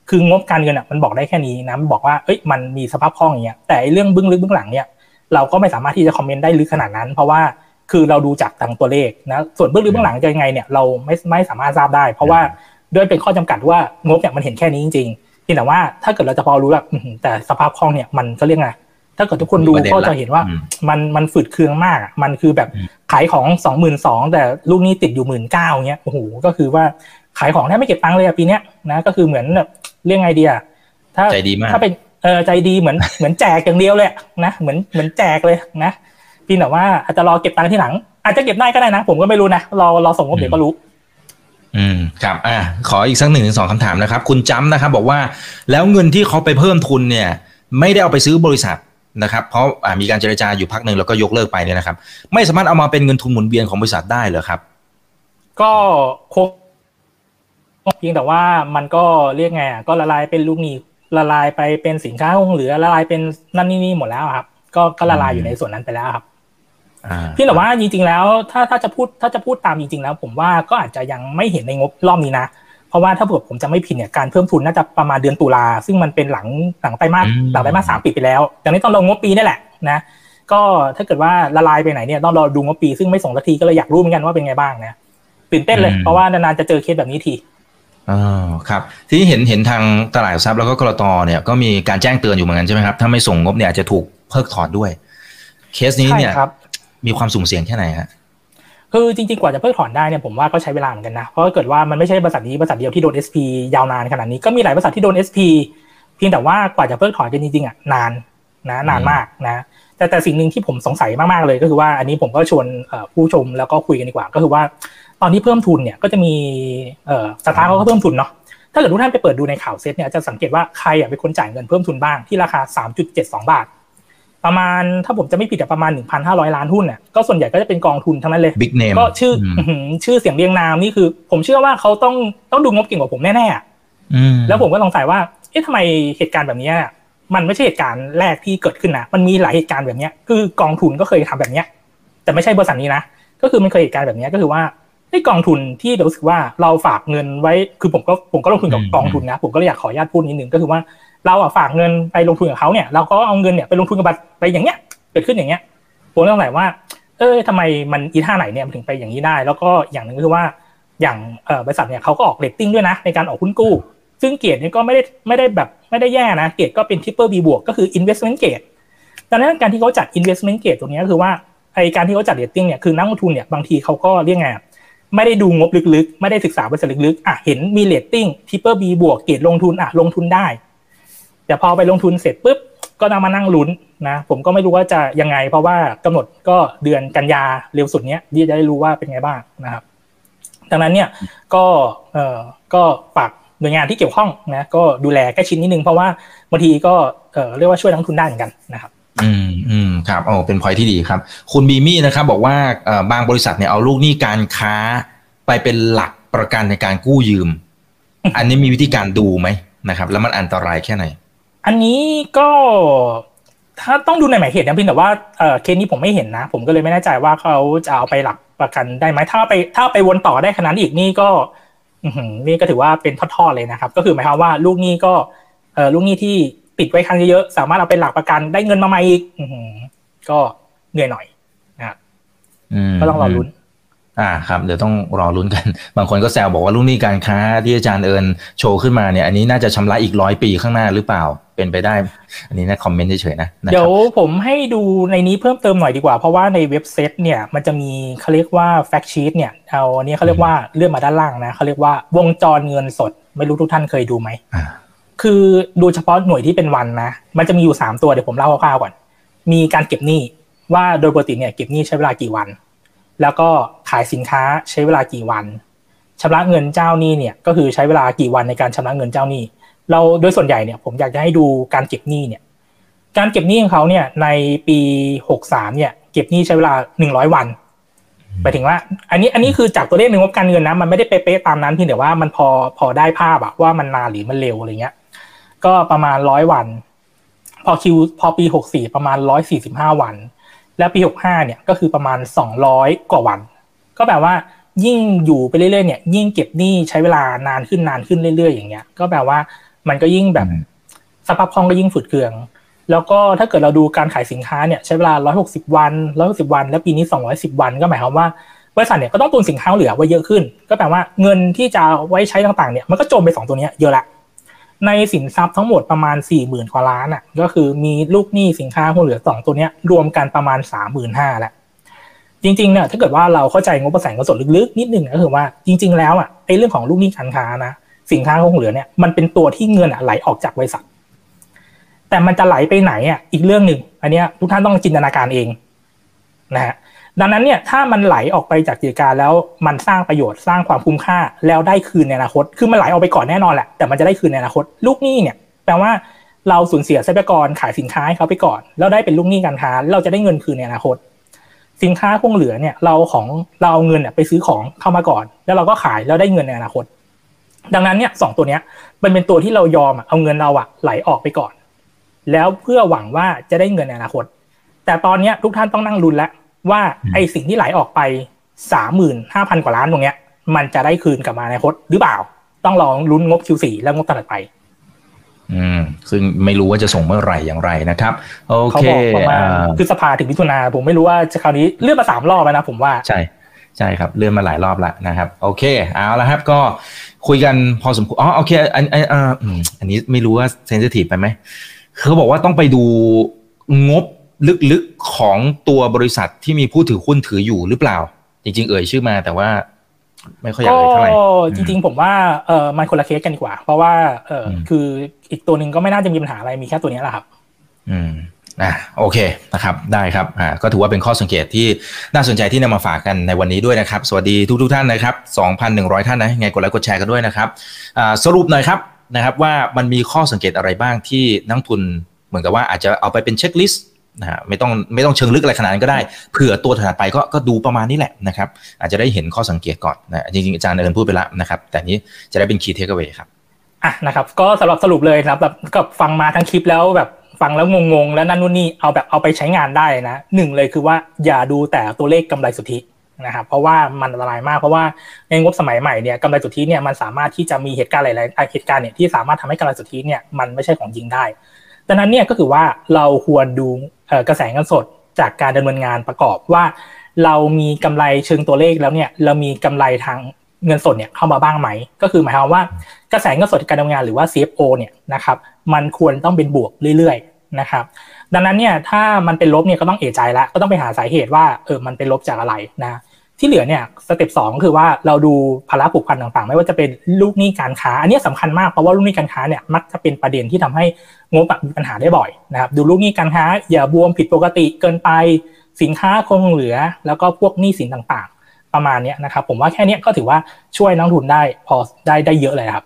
คืองบการเงินอะมันบอกได้แค่นี้นะมันบอกว่าเอ้ยมันมีสภาพคล่องอย่างเงี้ยแต่ไอ้เรื่องเบื้องลึกเบื้องหลังเนี่ยเราก็ไม่สามารถที่จะคอมเมนต์ได้ลึกขนาดนั้น เพราะว่า คือเราดูจากทางตัวเลขนะส่วนเบื้องลึกเบื้องหลังจะยังไงเนี่ยเราไม่ไม่สามารถทราบได้ เพราะว่าด้วยเป็นข้อจำกัดว่างบเนี่ยมันเห็นแค่นี้จริงๆเพียงแต่ว่าถ้าเกิดเราจะพอรู้แบบอื้อหือแต่สภาพคล่องเนี่ยมันก็เรียกไงถ้าเกิดทุกคนดูมีประเด็นก็ละจะเห็นว่าอืมมันมันฝืดเคืองมากอะมันคือแบบอืมขายของสองหมื่นสองแต่ลูกหนี้ติดอยู่หมื่นเก้าเงี้ยโอ้โหก็คือว่าขายของแทบไม่เก็บตังค์เลยอะปีเนี้ยนะก็คือเหมือนแบบเรื่องไงเดียถ้าใจดีมากถ้าเป็นเออใจดีเหมือนเหมือนแจกอย่างเดียวเลยอะนะเหมือนเหมือนแจกเลยนะเพียงแต่ว่าอาจจะรอเก็บตังค์ที่หลัง อาจจะเก็บได้ก็ได้นะ ผมก็ไม่รู้นะรอรอส่งงบเดี๋ยวก็รู้ อืมครับอ่าขออีกสักหนึ่งถึงสองคำถามนะครับ คุณจ้ำนะครับ บอกว่าแล้วเงินที่เขาไปเพิ่มทุนเนี่ย ไม่ได้เอาไปซื้อบริษัทนะครับ เพราะมีการเจรจาอยู่พักหนึ่งแล้วก็ยกเลิกไปเนี่ยนะครับ ไม่สามารถเอามาเป็นเงินทุนหมุนเวียนของบริษัทได้เหรอครับ ก็คงเพียงแต่ว่ามันก็เรียกไงอะก็ละลายเป็นลูกหนี้ละลายไปเป็นสินค้าคงเหลือละลายเป็นนั่นนี่นี่หมดแล้วครับ ก็ก็ละลายอยู่ในส่วนนั้นไปแล้วครับเพียงแต่ว่าจริงๆแล้วถ้าถ้าจะพูดถ้าจะพูดตามจริงๆแล้ว ผมว่าก็อาจจะยังไม่เห็นในงบรอบนี้นะเพราะว่าถ้าเผื่อผมจะไม่ผิดเนี่ยการเพิ่มทุนน่าจะประมาณเดือนตุลาซึ่งมันเป็นหลังหลังไตรมาสหลังไตรมาสสามปีไปแล้วดังนี้ต้องรองบปีนี่แหละนะก็ถ้าเกิดว่าละลายไปไหนเนี่ยต้องรอดูงบปีซึ่งไม่ส่งสักทีก็เลยอยากรู้เหมือนกันว่าเป็นไงบ้างนะตื่นเต้นเลยเพราะว่านานๆจะเจอเคสแบบนี้ทีอ๋อครับทีนี้เห็นเห็นทางตลาดทรัพย์แล้วก็กรตเนี่ยก็มีการแจ้งเตือนอยู่เหมือนกันใช่ไหมครับถ้าไม่ส่งงบเนี่ยอาจจะถูกเพิกถอนด้วย เคสนี้เนี่ย มีความสุ่มเสี่ยงแค่ไหนฮะคือจริงๆ กว่าจะเพิกถอนได้เนี่ยผมว่าก็ใช้เวลาเหมือนกันนะ เพราะเกิดว่ามันไม่ใช่บริษัทนี้บริษัทเดียวที่โดน SP ยาวนานขนาดนี้ก็มีหลายบริษัทที่โดน SP เพียงแต่ว่ากว่าจะเพิกถอนกันจริงๆอะนานนะนานมากนะแต่แต่สิ่งหนึ่งที่ผมสงสัยมากๆเลยก็คือว่าอันนี้ผมก็ชวนผู้ชมแล้วก็คุยกันดีกว่า ก็คือว่าตอนที่เพิ่มทุนเนี่ยก็จะมีสตาร์เขาก็เพิ่มทุนเนาะถ้าเกิดทุกท่านไปเปิดดูในข่าวเซตเนี่ยจะสังเกตว่าใครอะเป็นคนจ่ายเงินเพิ่มทุนบ้างที่ราคา 3.72 บาท ประมาณถ้าผมจะไม่ผิดประมาณ 1,500 ล้านหุ้นเนี่ยก็ส่วนใหญ่ก็จะเป็นกองทุนทั้งนั้นเลยบิ๊กเนมก็ชื่อชื่อเสียงเรียงนามนี่คือ ผมเชื่อว่าเขาต้องต้องดูงบเก่งกว่าผมแน่ๆแล้วผมก็สงสัยว่าเอ๊ะทำไมเหตุการณ์แบบนี้มันไม่ใช่เหตุการณ์แรกที่เกิดขึ้นนะมันมีหลายเหตุการณ์แบบนี้คือกองทุนก็เคยทำแบบเนี้ยแต่ไม่ใช่บริษัทนี้นะก็คือมันเคยเหตุการณ์แบบนี้ก็คือว่าไอ้กองทุนที่รู้สึกว่าเราฝากเงินไว้ คือผมก็ผมก็ลงทุนกับกองทุนนะ ผมก็เลยอยากขออนุญาตพูดนิดนึงก็คือว่า เราอะฝากเงินไปลงทุนกับเขาเนี่ยเราก็เอาเงินเนี่ยไปลงทุนกับบัตรไปอย่างเงี้ยเกิดขึ้นอย่างเงี้ยผมต้องไหนว่า เออทำไมมันอีท่าไหนเนี่ยมันถึงไปอย่างนี้ได้ แล้วก็อย่างหนึ่งคือว่าอย่างบริษัทเนี่ยเขาก็ออกเรตติ้งด้วยนะในการออกหุ้นกู้ ซึ่งเกียรดเนี่ยก็ไม่ได้ไม่ได้แบบไม่ได้แย่นะ เกรดก็เป็น triple B บวกก็คือ investment grade ดังนั้นการที่เขาจัด investment grade ตรงนี้ก็คือว่าไอการที่เขาจัดเรตติ้งเนี่ยคือนักลงทุนเนี่ยบางทีเขาก็เรียกไงไม่ได้ดูงบลึกๆ ไม่ได้ศึกษาบริษัทลึกๆอะเห็นมีเรตติ้ง triple B บวกเกรดลงทุนอะลงทุนได้ แต่พอไปลงทุนเสร็จปุ๊บก็นำมานั่งลุ้นนะ ผมก็ไม่รู้ว่าจะยังไง เพราะว่ากำหนดก็เดือนกันยาเร็วสุดเนี้ยที่จะได้รู้ว่าเป็นไงบ้างนะครับดังนั้นเนี่ยก็เอ่อก็ฝากหน่วยงานที่เกี่ยวข้องนะก็ดูแลแค่ชิ้นนิดนึงเพราะว่าบางทีก็เอ่อเรียกว่าช่วยนักทุนได้เหมือนกันนะครับอืมอืมครับโอ้เป็นพอยที่ดีครับ คุณบีมี่นะครับบอกว่าเอ่อบางบริษัทเนี่ยเอาลูกหนี้การค้า ไปเป็นหลักประกันในการกู้ยืม อันนี้มีวิธีการดูไหมนะครับ แล้วมันอันตรายแค่ไหน อันนี้ก็ถ้าต้องดูในหมายเหตุนะพี่แต่ว่าเออเคสนี้ผมไม่เห็นนะ ผมก็เลยไม่แน่ใจว่าเขาจะเอาไปหลักประกันได้ไหมถ้าไปถ้าไปวนต่อได้ขนาดอีกนี่ก็นี่ก็ถือว่าเป็นทอดๆเลยนะครับ ก็คือหมายความว่าลูกหนี้ก็เออลูกหนี้ที่ติดไว้ครั้งเยอะๆสามารถเอาไปหลักประกันได้เงินมาใหม่อีกก็เหนื่อยหน่อยนะครับก็ต้องรอลุ้น อ่าครับเดี๋ยวต้องรอลุ้นกัน บางคนก็แซวบอกว่าลูกหนี้การค้าที่อาจารย์เอิญโชว์ขึ้นมาเนี่ย อันนี้น่าจะชำระอีกร้อยปีข้างหน้าหรือเปล่าเป็นไปได้ อันนี้นะคอมเมนต์เฉยๆนะเดี๋ยวผมให้ดูในนี้เพิ่มเติมหน่อยดีกว่า เพราะว่าในเว็บเซตเนี่ยมันจะมีเขาเรียกว่าแฟกชีตเนี่ยเอาอันนี้เขาเรียกว่าเลื่อนมาด้านล่างนะเขาเรียกว่าวงจรเงินสด ไม่รู้ทุกท่านเคยดูไหมคือดูเฉพาะหน่วยที่เป็นวันนะมันจะมีอยู่สามตัวเดี๋ยวผมเล่าคร่าวๆก่อน มีการเก็บหนี้ว่าโดยปกติเนี่ยเก็บหนี้ใช้เวลากี่วัน แล้วก็ขายสินค้าใช้เวลากี่วันชำระเงินเจ้านี้เนี่ยก็คือใช้เวลากี่วันในการชำระเงินเจ้านี้ เราโดยส่วนใหญ่เนี่ยผมอยากจะให้ดูการเก็บหนี้เนี่ยการเก็บหนี้ของเขาเนี่ยในปีหกสามเนี่ยเก็บหนี้ใช้เวลาหนึ่งร้อยวันไปถึงว่า อันนี้อันนี้คือจากตัวเลขในงบการเงินนะมันไม่ได้เป๊ะๆตามนั้นเพียงแต่ว่ามันพอพอได้ภาพอะว่ามันนานหรือมันเร็วอะไรเงี้ย ก็ประมาณร้อยวัน พอคิวพอปีหกสี่ประมาณร้อยสี่สิบห้าวัน แล้วปีหกห้าเนี่ยก็คือประมาณสองร้อยกว่าวัน ก็แปลว่ายิ่งอยู่ไปเรื่อยๆเนี่ยยิ่งเก็บหนี้ใช้เวลานานขึ้นนานขึ้นเรื่อยๆ อย่างเงี้ย ก็แปลว่ามันก็ยิ่งแบบสภาพคล่องก็ยิ่งฝืดเคือง แล้วก็ถ้าเกิดเราดูการขายสินค้าเนี่ยใช้เวลาร้อยหกสิบวันร้อยหกสิบวัน แล้วปีนี้สองร้อยสิบวันก็หมายความว่าบริษัทเนี่ยก็ต้องตุนสินค้าเหลือไว้เยอะขึ้น ก็แปลว่าเงินที่จะไว้ใช้ต่างๆเนี่ยมันก็จมไปสองตัวนี้เยอะละ ในสินทรัพย์ทั้งหมดประมาณสี่หมื่นกว่าล้านอะ ก็คือมีลูกหนี้สินค้าคงเหลือสองตัวเนี้ยรวมกันประมาณสามหมื่นห้าแหละจริงๆเนี่ยถ้าเกิดว่าเราเข้าใจงบประสานเงินสดลึกๆนิดนึงก็คือว่าจริง ๆ แล้วอะไอ้เรื่องของลูกหนี้การค้านะสินค้าคงเหลือเนี่ยมันเป็นตัวที่เงินอะไหลออกจากบริษัท แต่มันจะไหลไปไหนอะอีกเรื่องหนึ่งอันเนี้ยทุกท่านต้องจินตนาการเองนะฮะ ดังนั้นเนี่ยถ้ามันไหลออกไปจากกิจการแล้วมันสร้างประโยชน์สร้างความคุ้มค่าแล้วได้คืนในอนาคต คือมันไหลออกไปก่อนแน่นอนแหละแต่มันจะได้คืนในอนาคต ลูกหนี้เนี่ยแปลว่าเราสูญเสียทรัพยากรขายสินค้าให้เขาไปก่อน แล้วได้เป็นลูกหนี้การค้า เราจะได้เงินคืนในอนาคต สินค้าคงเหลือเนี่ยเราของเราเอาเงินไปซื้อของเข้ามาก่อน แล้วเราก็ขายแล้วได้เงินในอนาคต ดังนั้นเนี่ยสองตัวเนี้ยมันเป็นตัวที่เรายอมเอาเงินเราอะไหลออกไปก่อน แล้วเพื่อหวังว่าจะได้เงินในอนาคต แต่ตอนเนี้ยทุกท่านต้องนั่งลุ้นแล้ว ว่าไอสิ่งที่ไหลออกไปสามหมื่นห้าพันกว่าล้านตรงเนี้ย มันจะได้คืนกลับมาในอนาคตหรือเปล่า ต้องลองลุ้นงบ Q4 แล้วงบถัดไป อืม ซึ่งไม่รู้ว่าจะส่งเมื่อไหร่อย่างไรนะครับ โอเขาเคบอกประมาณอ่าคือสภาถึงมิถุนาผมไม่รู้ว่าจะคราวนี้เลื่อนมาสามรอบแล้วนะผมว่าใช่ใช่ครับเลื่อนมาหลายรอบแล้วนะครับ โอเคเอาละครับก็คุยกันพอสมควรอ๋อโอเคอันอันอ่าอืมอันนี้ไม่รู้ว่าเซนซิทีฟไปไหมเขาบอกว่าต้องไปดูงบ ลึกๆของตัวบริษัทที่มีผู้ถือหุ้นถืออยู่หรือเปล่า จริง ๆ เอ่ยชื่อมาแต่ว่า ไม่ค่อยอยากก็เอ่ยเท่าไหร่จริง ๆ ผมว่าเออมันคนละเคสกันดีกว่า เพราะว่าเอออมคืออีกตัวหนึ่งก็ไม่น่าจะมีปัญหาอะไรมีแค่ตัวเนี้ยแหละครับ อืมอะโอเคนะครับได้ครับอ่าก็ถือว่าเป็นข้อสังเกตที่น่าสนใจที่นำมาฝากกันในวันนี้ด้วยนะครับ สวัสดีทุกทุกๆท่านนะครับ 2,100 ท่านนะยังไงกดไลค์กดแชร์กันด้วยนะครับอ่าสรุปหน่อยครับนะครับว่ามันมีข้อสังเกตอะไรบ้างที่นักทุนเหมือนกับว่าอาจจะเอาไปเป็นเช็คลิสต์ นะฮะไม่ต้องไม่ต้องเชิงลึกอะไรขนาดนั้นก็ได้เผื่อตัวถัดไปก็ก็ดูประมาณนี้แหละนะครับ อาจจะได้เห็นข้อสังเกตก่อนนะจริงๆอาจารย์เอิญพูดไปแล้วนะครับ แต่นี้จะได้เป็น key takeaway ครับอะนะครับ ก็สำหรับสรุปเลยนะครับแบบกับฟังมาทั้งคลิปแล้วแบบฟังแล้วงงๆ แล้วนั่นนู่นนี่เอาแบบเอาไปใช้งานได้นะหนึ่งเลยคือว่าอย่าดูแต่ตัวเลขกำไรสุทธินะครับเพราะว่ามันอันตรายมากเพราะว่าในงบสมัยใหม่เนี่ยกำไรสุทธิเนี่ยมันสามารถที่จะมีเหตุการณ์หลายๆอะเหตุการณ์เนี่ยที่สามารถทำให้กำไรสุทธิเนี่ยมันไม่ใช่ของจริงได้ดังนั้นเนี่ยก็คือว่าเราควรดูเอ่อ กระแสเงินสดจากการดำเนินงานประกอบว่า เรามีกำไรเชิงตัวเลขแล้วเนี่ยเรามีกำไรทางเงินสดเนี่ยเข้ามาบ้างไหม ก็คือหมายความว่ากระแสเงินสดจากการดำเนินงานหรือว่า CFO เนี่ยนะครับมันควรต้องเป็นบวกเรื่อยๆนะครับดังนั้นเนี่ยถ้ามันเป็นลบเนี่ยก็ต้องเอะใจแล้วก็ต้องไปหาสาเหตุว่าเออมันเป็นลบจากอะไรนะ ที่เหลือเนี่ยสเต็ปสองคือว่าเราดูภาระผูกพันต่างๆ ไม่ว่าจะเป็นลูกหนี้การค้า อันนี้สำคัญมากเพราะว่าลูกหนี้การค้าเนี่ยมักจะเป็นประเด็นที่ทำให้งบมีปัญหาได้บ่อยนะครับดูลูกหนี้การค้า อย่าบวมผิดปกติเกินไปสินค้าคงเหลือ แล้วก็พวกหนี้สินต่างๆ ประมาณนี้นะครับผมว่าแค่นี้ก็ถือว่าช่วยนักทุนได้พอได้ได้เยอะเลยครับ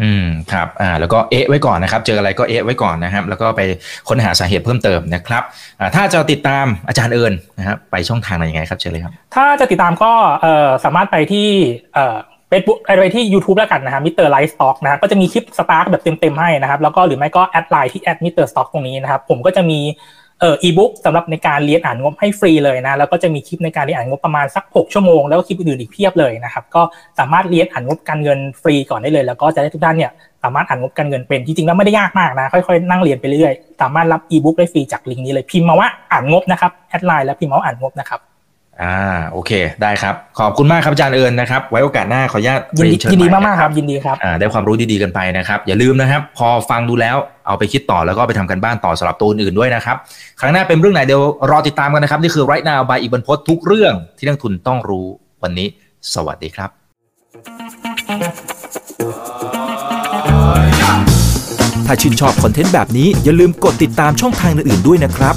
อืมครับอ่าแล้วก็เอ๊ะไว้ก่อนนะครับ เจออะไรก็เอ๊ะไว้ก่อนนะครับ แล้วก็ไปค้นหาสาเหตุเพิ่มเติมนะครับอ่าถ้าจะติดตามอาจารย์เอิญนะครับไปช่องทางไหนยังไงครับเชิญเลยครับ ถ้าจะติดตามก็เอ่อสามารถไปที่เอ่อเฟซบุ๊กไปที่ YouTube แล้วกันนะครับ Mr. LikeStock นะครับก็จะมีคลิป STARK แบบเต็มๆให้นะครับ แล้วก็หรือไม่ก็แอดไลน์ที่แอด Mr. Stock ตรงนี้นะครับ ผมก็จะมี เอออีบุ๊กสำหรับในการเรียนอ่านงบให้ฟรีเลยนะแล้วก็จะมีคลิปในการเรียนอ่านงบประมาณสัก 6 ชั่วโมงแล้วก็คลิปอื่นอีกเพียบเลยนะครับก็สามารถเรียนอ่านงบการเงินฟรีก่อนได้เลย แล้วก็จะได้ทุกท่านเนี่ยสามารถอ่านงบการเงินเป็นจริงๆแล้วไม่ได้ยากมากนะค่อยๆนั่งเรียนไปเรื่อยๆสามารถรับอีบุ๊กได้ฟรีจากลิงก์นี้เลยพิมพ์มาว่าอ่านงบนะครับแอดไลน์แล้วพิมพ์มาว่าอ่านงบนะครับ อ่าโอเค ได้ครับ ขอบคุณมากครับอาจารย์เอิญนะครับ ไว้โอกาสหน้าขออนุญาตยินดีเรียนเชิญยินดีใหมากๆครับ ยินดีครับอ่าได้ความรู้ดีๆกันไปนะครับ อย่าลืมนะครับ พอฟังดูแล้วเอาไปคิดต่อแล้วก็ไปทำการบ้านต่อสำหรับตัวอื่นๆด้วยนะครับ ครั้งหน้าเป็นเรื่องไหนเดี๋ยวรอติดตามกันนะครับ นี่คือ right now by อีกบรรพตทุกเรื่องที่นักทุนต้องรู้วันนี้ สวัสดีครับ ถ้าชื่นชอบคอนเทนต์แบบนี้อย่าลืมกดติดตามช่องทางอื่นๆด้วยนะครับ